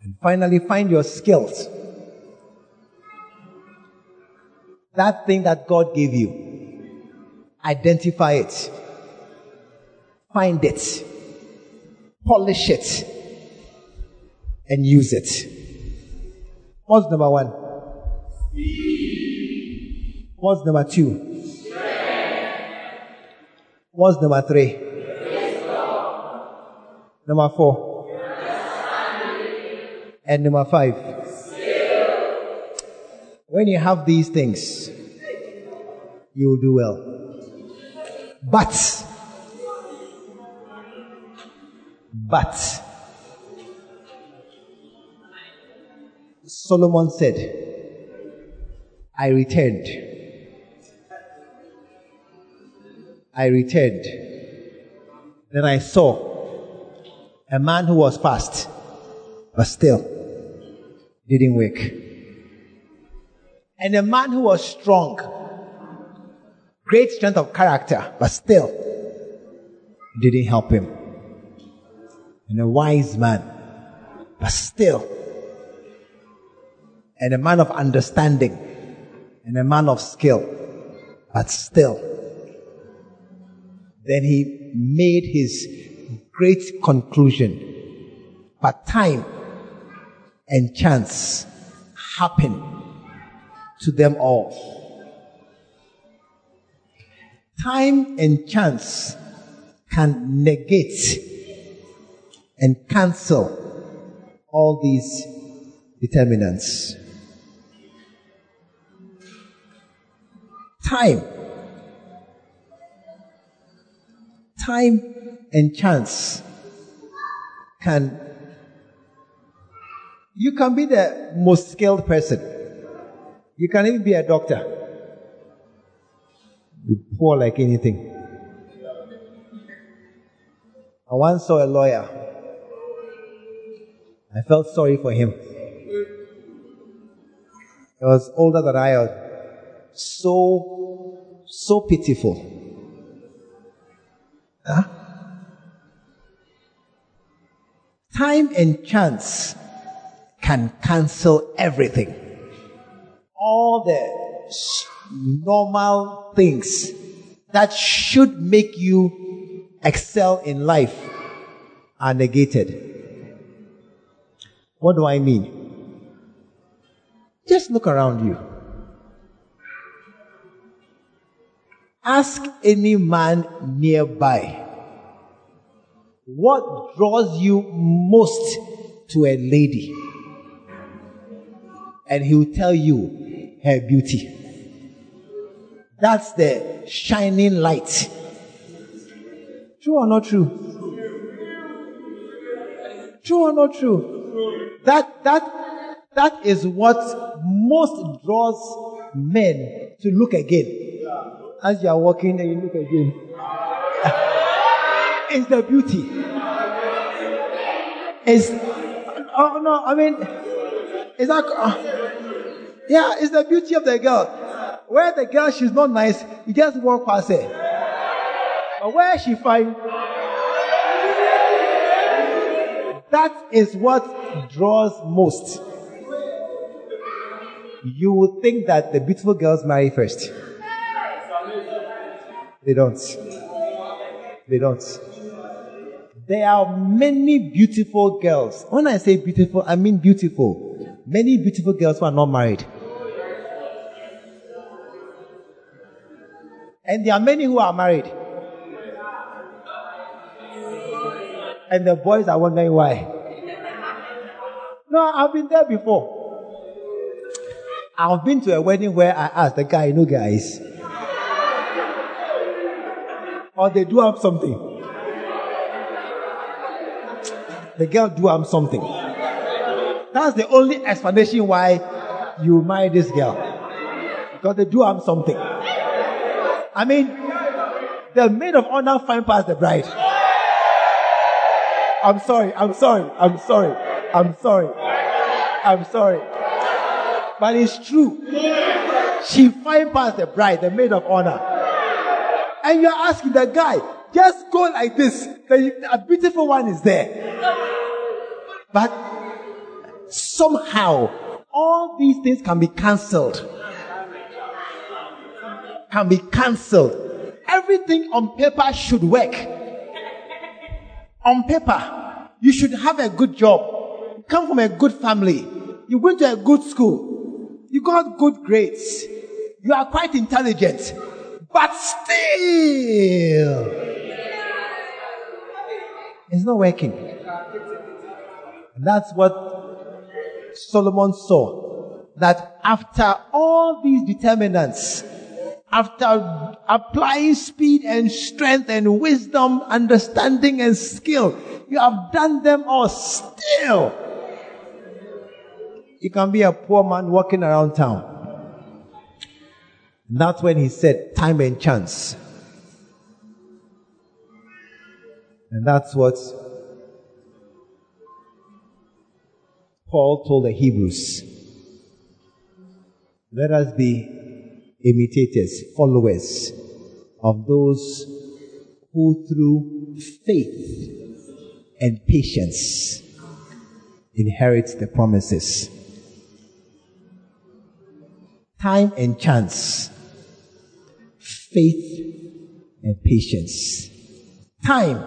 And finally, find your skills. That thing that God gave you. Identify it. Find it. Polish it. And use it. What's number one? What's number two? What's number three? Number four. And number five. When you have these things, you will do well. But, but, Solomon said, I returned I returned. Then I saw a man who was fast, but still didn't work. And a man who was strong, great strength of character, but still didn't help him. And a wise man, but still, and a man of understanding, and a man of skill, but still. Then he made his great conclusion. But time and chance happen to them all. Time and chance can negate and cancel all these determinants. Time. Time and chance can you can be the most skilled person. You can even be a doctor. Be poor like anything. I once saw a lawyer. I felt sorry for him. He was older than I was. So, so pitiful. Huh? Time and chance can cancel everything. All the normal things that should make you excel in life are negated. What do I mean? Just look around you. Ask any man nearby what draws you most to a lady? And he will tell you her beauty. That's the shining light. True or not true? True or not true? That, that, that is what most draws men to look again. As you are walking and you look again. it's the beauty. It's, oh no, I mean, is that, uh, yeah, it's the beauty of the girl. Where the girl, she's not nice, you just walk past her. But where she find, that is what draws most. You would think that the beautiful girls marry first. They don't. They don't. There are many beautiful girls. When I say beautiful, I mean beautiful. Many beautiful girls who are not married. And there are many who are married. And the boys are wondering why. No, I've been there before. I've been to a wedding where I asked the guy, no guys. Or they do have something the girl do am something. That's the only explanation why you marry this girl. Because they do am something. I mean, the maid of honor find past the bride. I'm sorry, I'm sorry, I'm sorry, I'm sorry, I'm sorry. But it's true. She find past the bride, the maid of honor. And you're asking the guy, just go like this. A beautiful one is there. But somehow, all these things can be cancelled. Can be cancelled. Everything on paper should work. On paper, you should have a good job. You come from a good family. You went to a good school. You got good grades. You are quite intelligent. But still, it's not working. And that's what Solomon saw. That after all these determinants, after applying speed and strength and wisdom, understanding and skill, you have done them all still. You can be a poor man walking around town. And that's when he said, time and chance. And that's what Paul told the Hebrews, let us be imitators, followers of those who through faith and patience inherit the promises. Time and chance, faith and patience. Time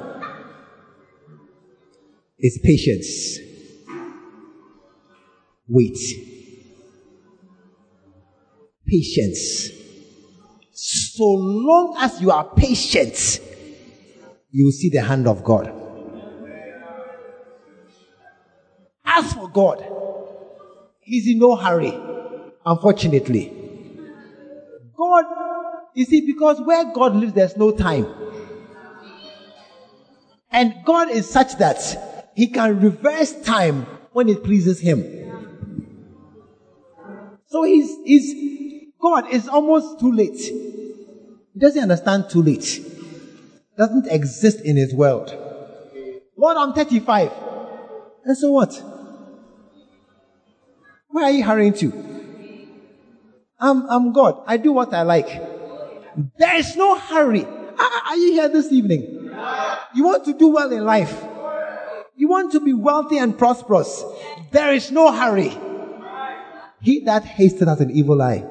is patience. Wait. Patience. So long as you are patient, you will see the hand of God. As for God, He's in no hurry, unfortunately. God, you see, because where God lives, there's no time. And God is such that He can reverse time when it pleases Him. So He's, He's, God is almost too late. He doesn't understand too late. Doesn't exist in His world. Lord, I'm 35. And so what? Where are you hurrying to? I'm, I'm God. I do what I like. There is no hurry. Ah, ah, are you here this evening? You want to do well in life. You want to be wealthy and prosperous. There is no hurry. He that hasteth has an evil eye.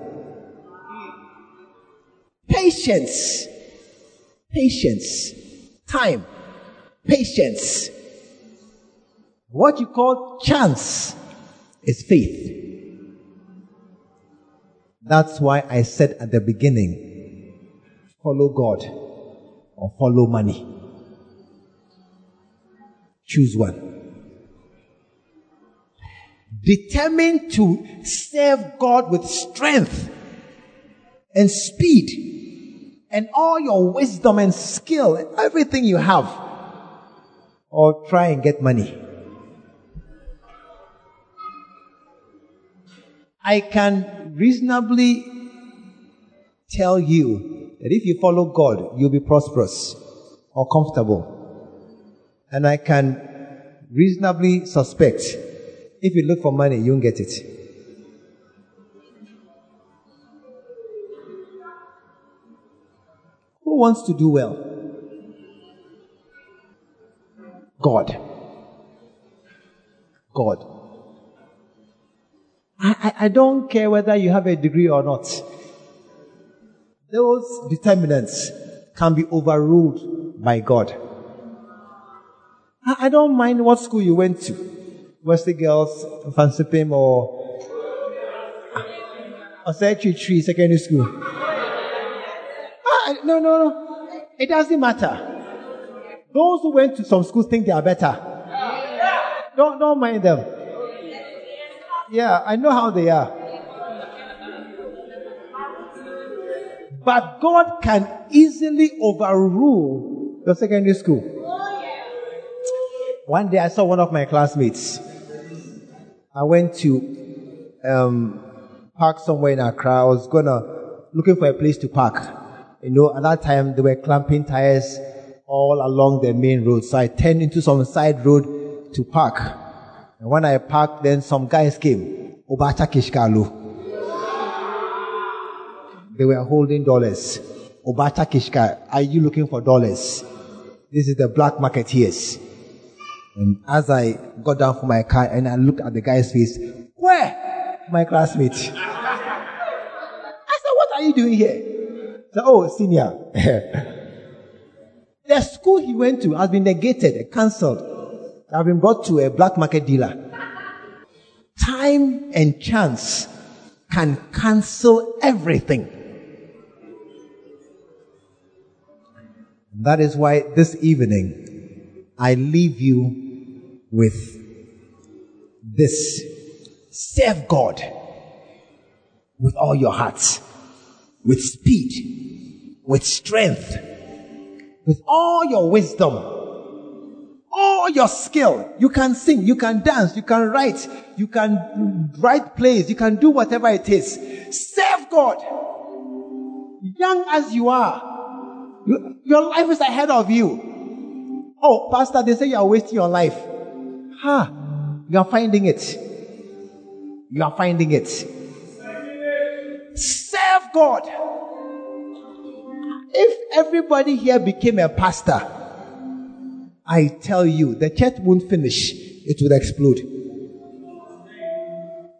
Patience. Patience. Time. Patience. What you call chance is faith. That's why I said at the beginning, follow God or follow money. Choose one. Determined to serve God with strength and speed and all your wisdom and skill and everything you have or try and get money. I can reasonably tell you that if you follow God, you'll be prosperous or comfortable. And I can reasonably suspect if you look for money, you won't get it. Who wants to do well? God. God. I, I, I don't care whether you have a degree or not. Those determinants can be overruled by God. I, don't mind what school you went to. Wesley Girls, Mfantsipim, or Osei Tree Secondary School. Ah, no, no, no. It doesn't matter. Those who went to some schools think they are better. Don't, don't mind them. Yeah, I know how they are. But God can easily overrule your secondary school. One day I saw one of my classmates. I went to um, park somewhere in Accra. I was gonna looking for a place to park. You know, at that time they were clamping tires all along the main road. So I turned into some side road to park. And when I parked, then some guys came. Obacha Kishkalu. They were holding dollars. Obacha Kishka, are you looking for dollars? This is the black market here. And as I got down from my car and I looked at the guy's face, where? My classmate. I said, what are you doing here? He said, oh, senior. the school he went to has been negated, cancelled. I've been brought to a black market dealer. Time and chance can cancel everything. That is why this evening I leave you with this. Serve God with all your hearts, with speed, with strength, with all your wisdom, all your skill. You can sing, you can dance, you can write, you can write plays, you can do whatever it is. Serve God. Young as you are, you- your life is ahead of you. Oh, Pastor, they say you are wasting your life. Ha! You are finding it. You are finding it. Serve God. If everybody here became a pastor, I tell you, the church won't finish. It would explode.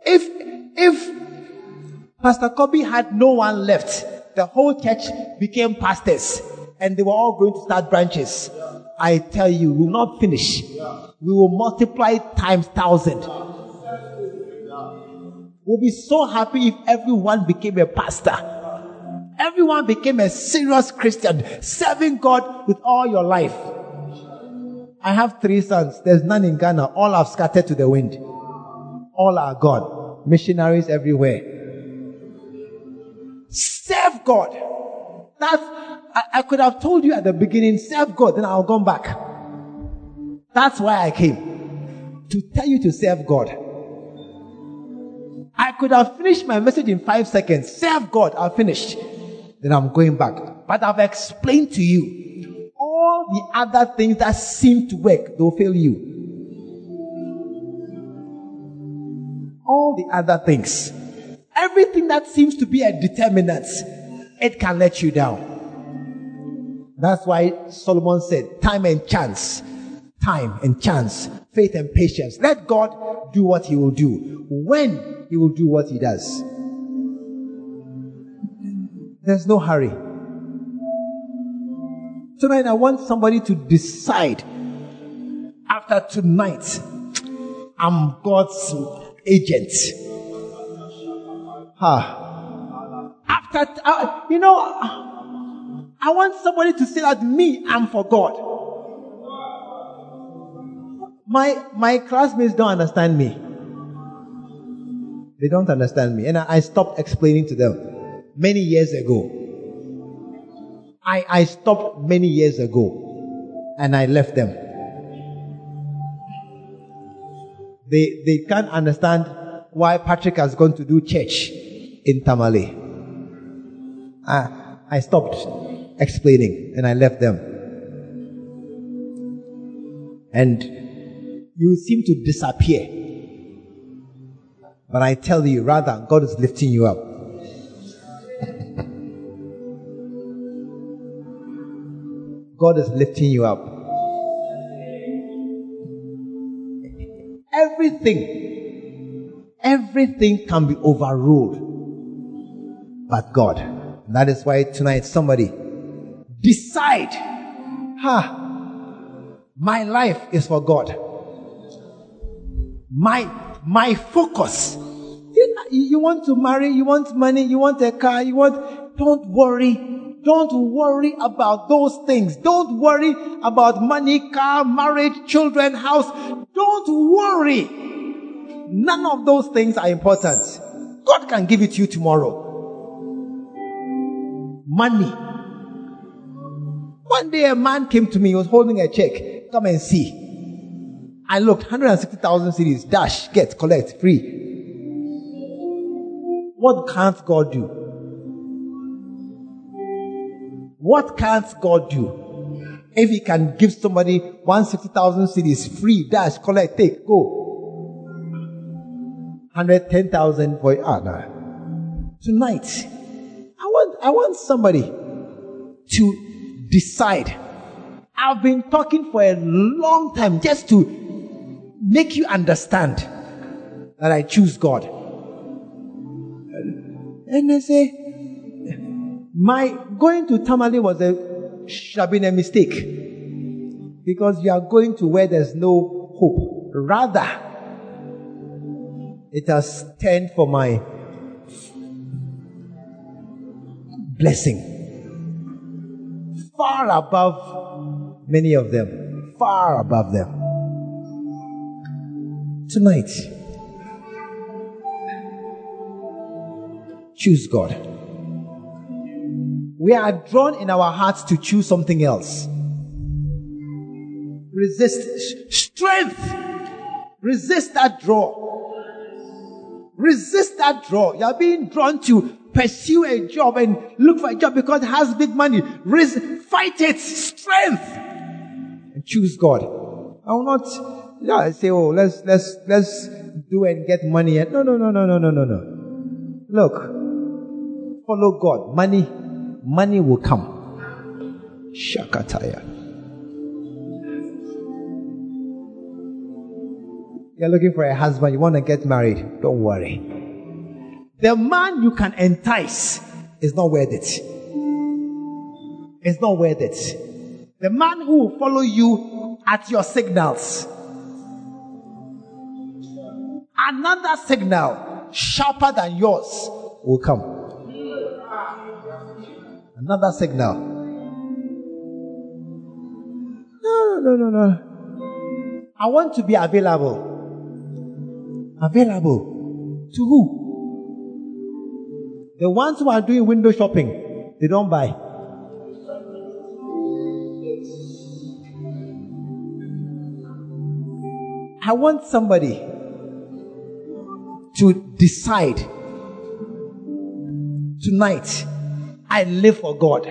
If, if Pastor Kobe had no one left, the whole church became pastors and they were all going to start branches. I tell you, we will not finish. We will multiply times thousand. We'll be so happy if everyone became a pastor. Everyone became a serious Christian, serving God with all your life. I have three sons. There's none in Ghana. All have scattered to the wind. All are gone. Missionaries everywhere. Serve God. That's, I, I could have told you at the beginning, serve God, then I'll come back. That's why I came. To tell you to serve God. I could have finished my message in five seconds. Serve God, I've finished. Then I'm going back. But I've explained to you all the other things that seem to work, they'll fail you. All the other things. Everything that seems to be a determinant, it can let you down. That's why Solomon said, time and chance, time and chance, faith and patience. Let God do what he will do. When he will do what he does. There's no hurry. Tonight, I want somebody to decide after tonight, I'm God's agent. Ha. After, uh, you know, I want somebody to say that me, I'm for God. My, my classmates don't understand me. They don't understand me. And I, I stopped explaining to them many years ago. I, I stopped many years ago and I left them. They, they can't understand why Patrick has gone to do church in Tamale. I, I stopped explaining and I left them. And you seem to disappear. But I tell you, rather, God is lifting you up. God is lifting you up. Everything, everything can be overruled but God. And that is why tonight somebody decide, ha, my life is for God. My, my focus. You, want to marry, you want money, you want a car, you want, don't worry don't worry about those things. Don't worry about money, car, marriage, children, house. Don't worry. None of those things are important. God can give it to you tomorrow. Money. One day a man came to me, he was holding a check. Come and see. I looked, 160,000 cedis, dash, get, collect, free. What can't God do? What can't God do? If He can give somebody 160,000 cedis free, dash, collect, take, go. 110,000 for, ah, no. Tonight, I want, I want somebody to decide. I've been talking for a long time just to make you understand that I choose God. And I say, my going to Tamale was a should have been a mistake because you are going to where there's no hope. Rather, it has turned for my blessing far above many of them, far above them. Tonight, choose God we are drawn in our hearts to choose something else. Resist strength. Resist that draw. Resist that draw. You are being drawn to pursue a job and look for a job because it has big money. Res- fight it. Strength. And choose God. I will not yeah, say, oh, let's, let's, let's do and get money. And no, no, no, no, no, no, no, no. Look, follow God. Money, money will come. Shakataya. You're looking for a husband, you want to get married. Don't worry. The man you can entice is not worth it. It's not worth it. The man who will follow you at your signals. Another signal sharper than yours will come. Another signal. No, no, no, no. I want to be available. Available. To who? The ones who are doing window shopping, they don't buy. I want somebody to decide tonight I live for God.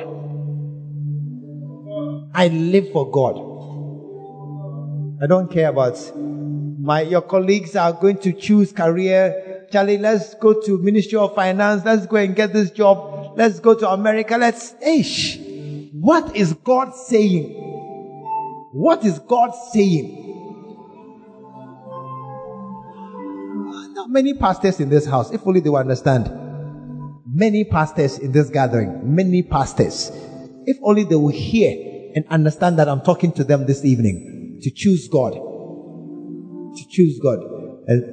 I live for God. I don't care about my your colleagues are going to choose career. Charlie, let's go to Ministry of Finance. Let's go and get this job. Let's go to America. Let's ish. What is God saying? What is God saying? Not many pastors in this house, if only they will understand. Many pastors in this gathering, many pastors. If only they will hear and understand that I'm talking to them this evening to choose God to choose God.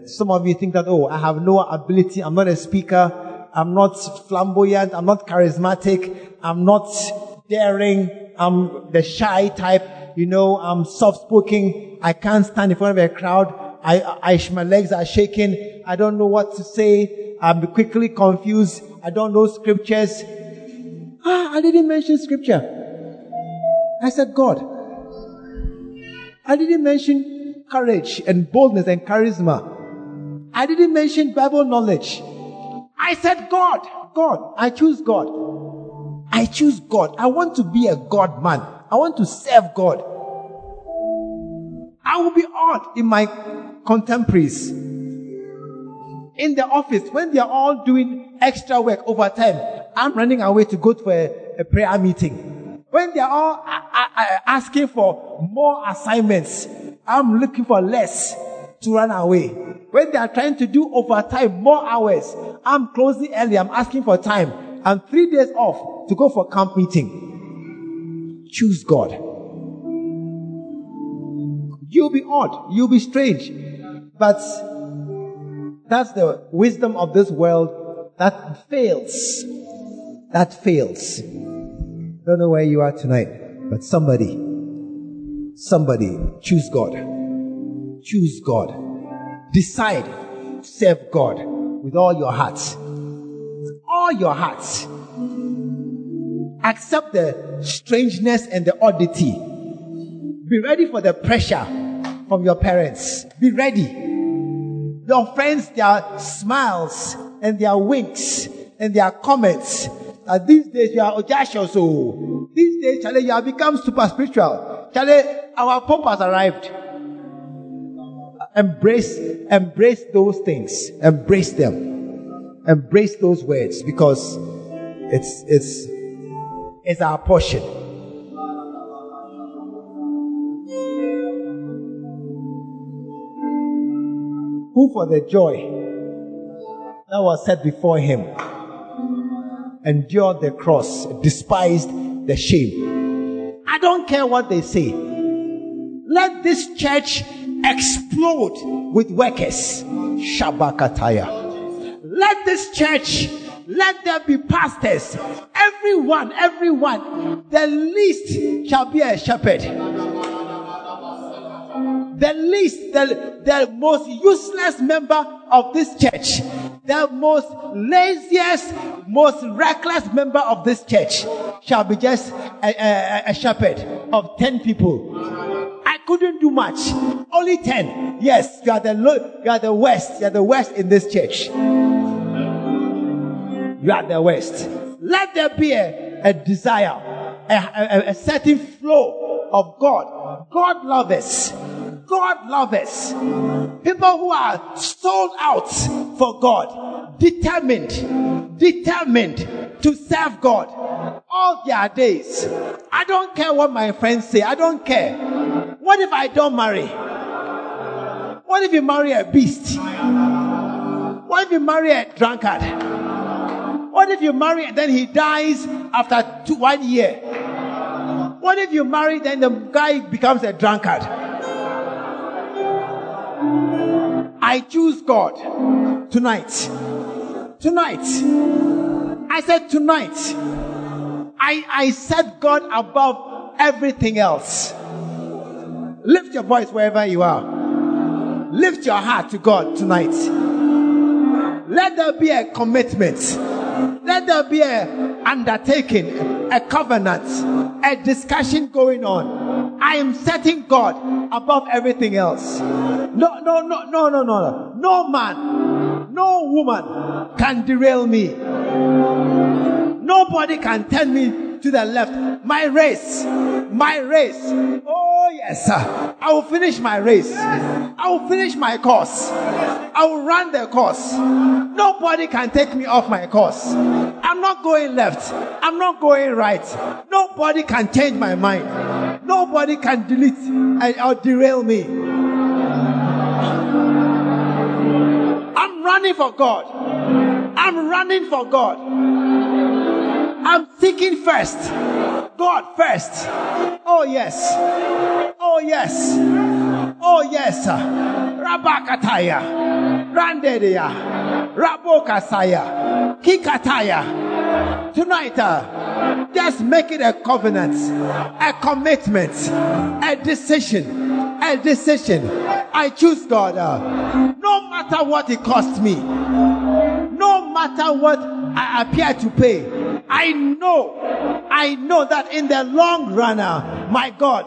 Some of you think that, oh, I have no ability. I'm not a speaker. I'm not flamboyant. I'm not charismatic. I'm not daring. I'm the shy type. You know, I'm soft spoken. I can't stand in front of a crowd. I, I, my legs are shaking. I don't know what to say. I'm quickly confused. I don't know scriptures. Ah, I didn't mention scripture. I said God. I didn't mention courage and boldness and charisma. I didn't mention Bible knowledge. I said God, God. I choose God. I choose God. I want to be a God man. I want to serve God. I will be odd in my contemporaries. In the office, when they are all doing extra work overtime, I'm running away to go to a, a prayer meeting. When they are all asking for more assignments, I'm looking for less to run away. When they are trying to do overtime, more hours, I'm closing early. I'm asking for time. I'm three days off to go for camp meeting. Choose God. You'll be odd. You'll be strange. But that's the wisdom of this world that fails. That fails. Don't know where you are tonight, but somebody Somebody choose God. Choose God. Decide to serve God with all your heart. All your heart. Accept the strangeness and the oddity. Be ready for the pressure from your parents. Be ready. Your friends, their smiles and their winks and their comments. Uh, these days you are audacious. So these days, Charlie, you have become super spiritual. Charlie, our Pope has arrived. Embrace, embrace those things. Embrace them. Embrace those words because it's, it's, it's our portion. Who for the joy that was set before him endured the cross, despised the shame. I don't care what they say. Let this church explode with workers. Shabakataya. Let this church, let there be pastors. Everyone, everyone, the least shall be a shepherd. The least, the, the most useless member of this church, the most laziest, most reckless member of this church shall be just a, a, a shepherd of 10 people I couldn't do much. Only 10. Yes, you are the you are the West. You are the West in this church. You are the West. Let there be a, a desire, a, a, a certain flow of God. God loves us. God loves us. People who are sold out for God, determined, determined to serve God all their days. I don't care what my friends say. I don't care. What if I don't marry? What if you marry a beast? What if you marry a drunkard? What if you marry and then he dies after two, one year? What if you marry then the guy becomes a drunkard? I choose God tonight. Tonight. I said tonight. I, I set God above everything else. Lift your voice wherever you are. Lift your heart to God tonight. Let there be a commitment. Let there be a undertaking, a covenant, a discussion going on. I am setting God above everything else. No, no, no, no, no, no. No man, no woman can derail me. Nobody can turn me to the left. My race, my race. Oh yes, sir. I will finish my race. I will finish my course. I will run the course. Nobody can take me off my course. I'm not going left. I'm not going right. Nobody can change my mind. Nobody can delete or derail me. I'm running for God. I'm running for God. I'm seeking first. God first. Oh yes. Oh yes. Oh yes. Rabakataya. Randedia. Rabokasaya. Kikataya. Tonight, uh, just make it a covenant, a commitment, a decision, a decision. I choose God. Uh, no matter what it costs me, no matter what I appear to pay. I know, I know that in the long run, uh, my God,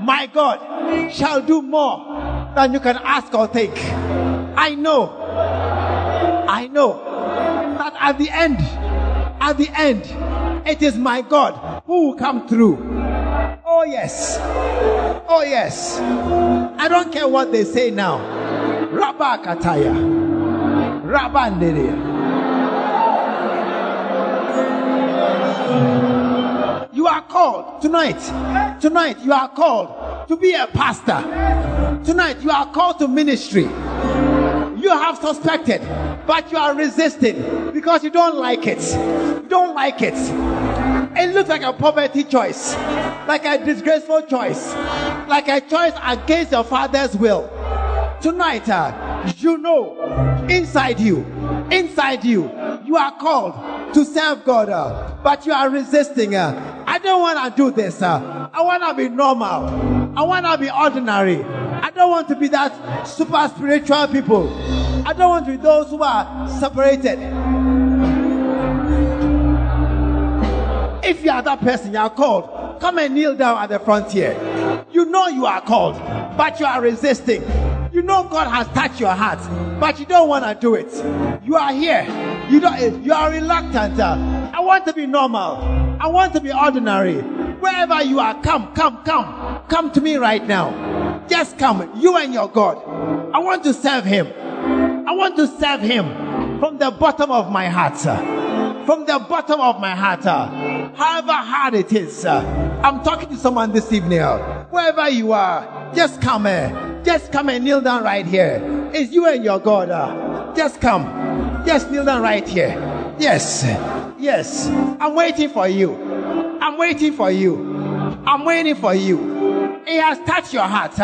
my God shall do more than you can ask or think. I know, I know that at the end, at the end, it is my God who will come through. Oh yes, oh yes. I don't care what they say now. Rabba Rabakataya, Rabanderia. You are called tonight. Tonight, you are called to be a pastor. Tonight, you are called to ministry. You have suspected, but you are resisting because you don't like it. You don't like it. It looks like a poverty choice, like a disgraceful choice, like a choice against your father's will. Tonight, uh, you know inside you, inside you, you are called to serve God, uh, but you are resisting. Uh, I don't want to do this. Uh, I want to be normal. I want to be ordinary. I don't want to be that super spiritual people. I don't want to be those who are separated. If you are that person, you are called. Come and kneel down at the frontier. You know you are called, but you are resisting. You know God has touched your heart, but you don't want to do it. You are here. You don't. You are reluctant. Uh, I want to be normal. I want to be ordinary. Wherever you are, come, come, come. Come to me right now. Just come. You and your God. I want to serve Him. I want to serve Him from the bottom of my heart. From the bottom of my heart. However hard it is. I'm talking to someone this evening. Uh, wherever you are, just come here. Just come and kneel down right here. It's you and your God. Uh. Just come. Just kneel down right here. Yes. Yes. I'm waiting for you. I'm waiting for you. I'm waiting for you. He has touched your heart.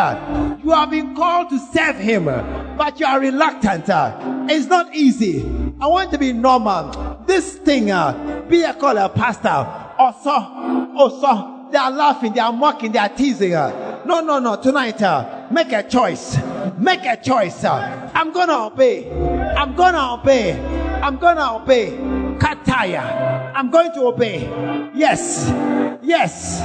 You have been called to serve him, uh, but you are reluctant. Huh? It's not easy. I want to be normal. This thing, uh, be a call a pastor, or so, or so. They are laughing, they are mocking, they are teasing. Uh. No, no, no. Tonight, uh, make a choice. Make a choice. Uh. I'm gonna obey. I'm gonna obey. I'm gonna obey. Kataya. I'm going to obey. Yes. Yes.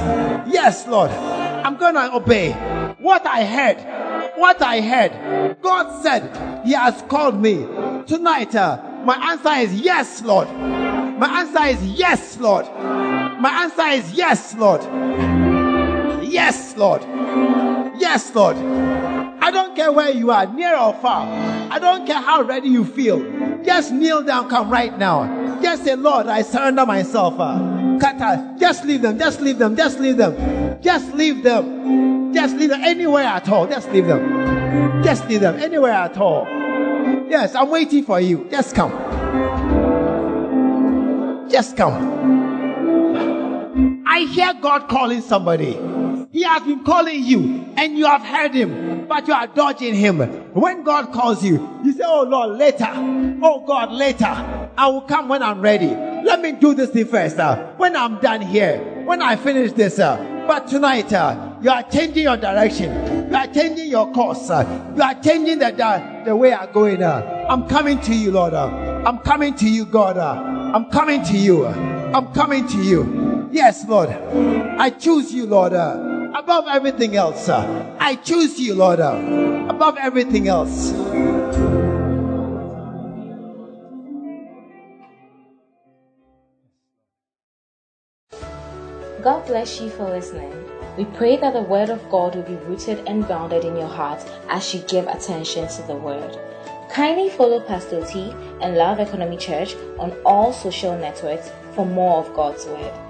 Yes, Lord. I'm going to obey. What I heard. What I heard. God said He has called me. Tonight, uh, my answer is yes, Lord. My answer is yes, Lord. My answer is yes, Lord. Yes, Lord. Yes, Lord. I don't care where you are, near or far. I don't care how ready you feel. Just kneel down, come right now. Just say, Lord, I surrender myself. Uh, Just leave them, just leave them, just leave them. Just leave them. Just leave them anywhere at all. Just leave them. Just leave them anywhere at all. Yes, I'm waiting for you. Just come. Just come. I hear God calling somebody. He has been calling you and you have heard him, but you are dodging him. When God calls you, you say, Oh Lord, later. Oh God, later. I will come when I'm ready. Let me do this thing first. Uh, when I'm done here, when I finish this. Uh, but tonight, uh, you are changing your direction. You are changing your course. Uh, you are changing the, the, the way I'm going. Uh, I'm coming to you, Lord. Uh, I'm coming to you, God. I'm coming to you. I'm coming to you. Yes, Lord. I choose you, Lord. Above everything else. I choose you, Lord. Uh, above everything else. God bless you for listening. We pray that the Word of God will be rooted and grounded in your heart as you give attention to the Word. Kindly follow Pastor Oti and Love Economy Church on all social networks for more of God's Word.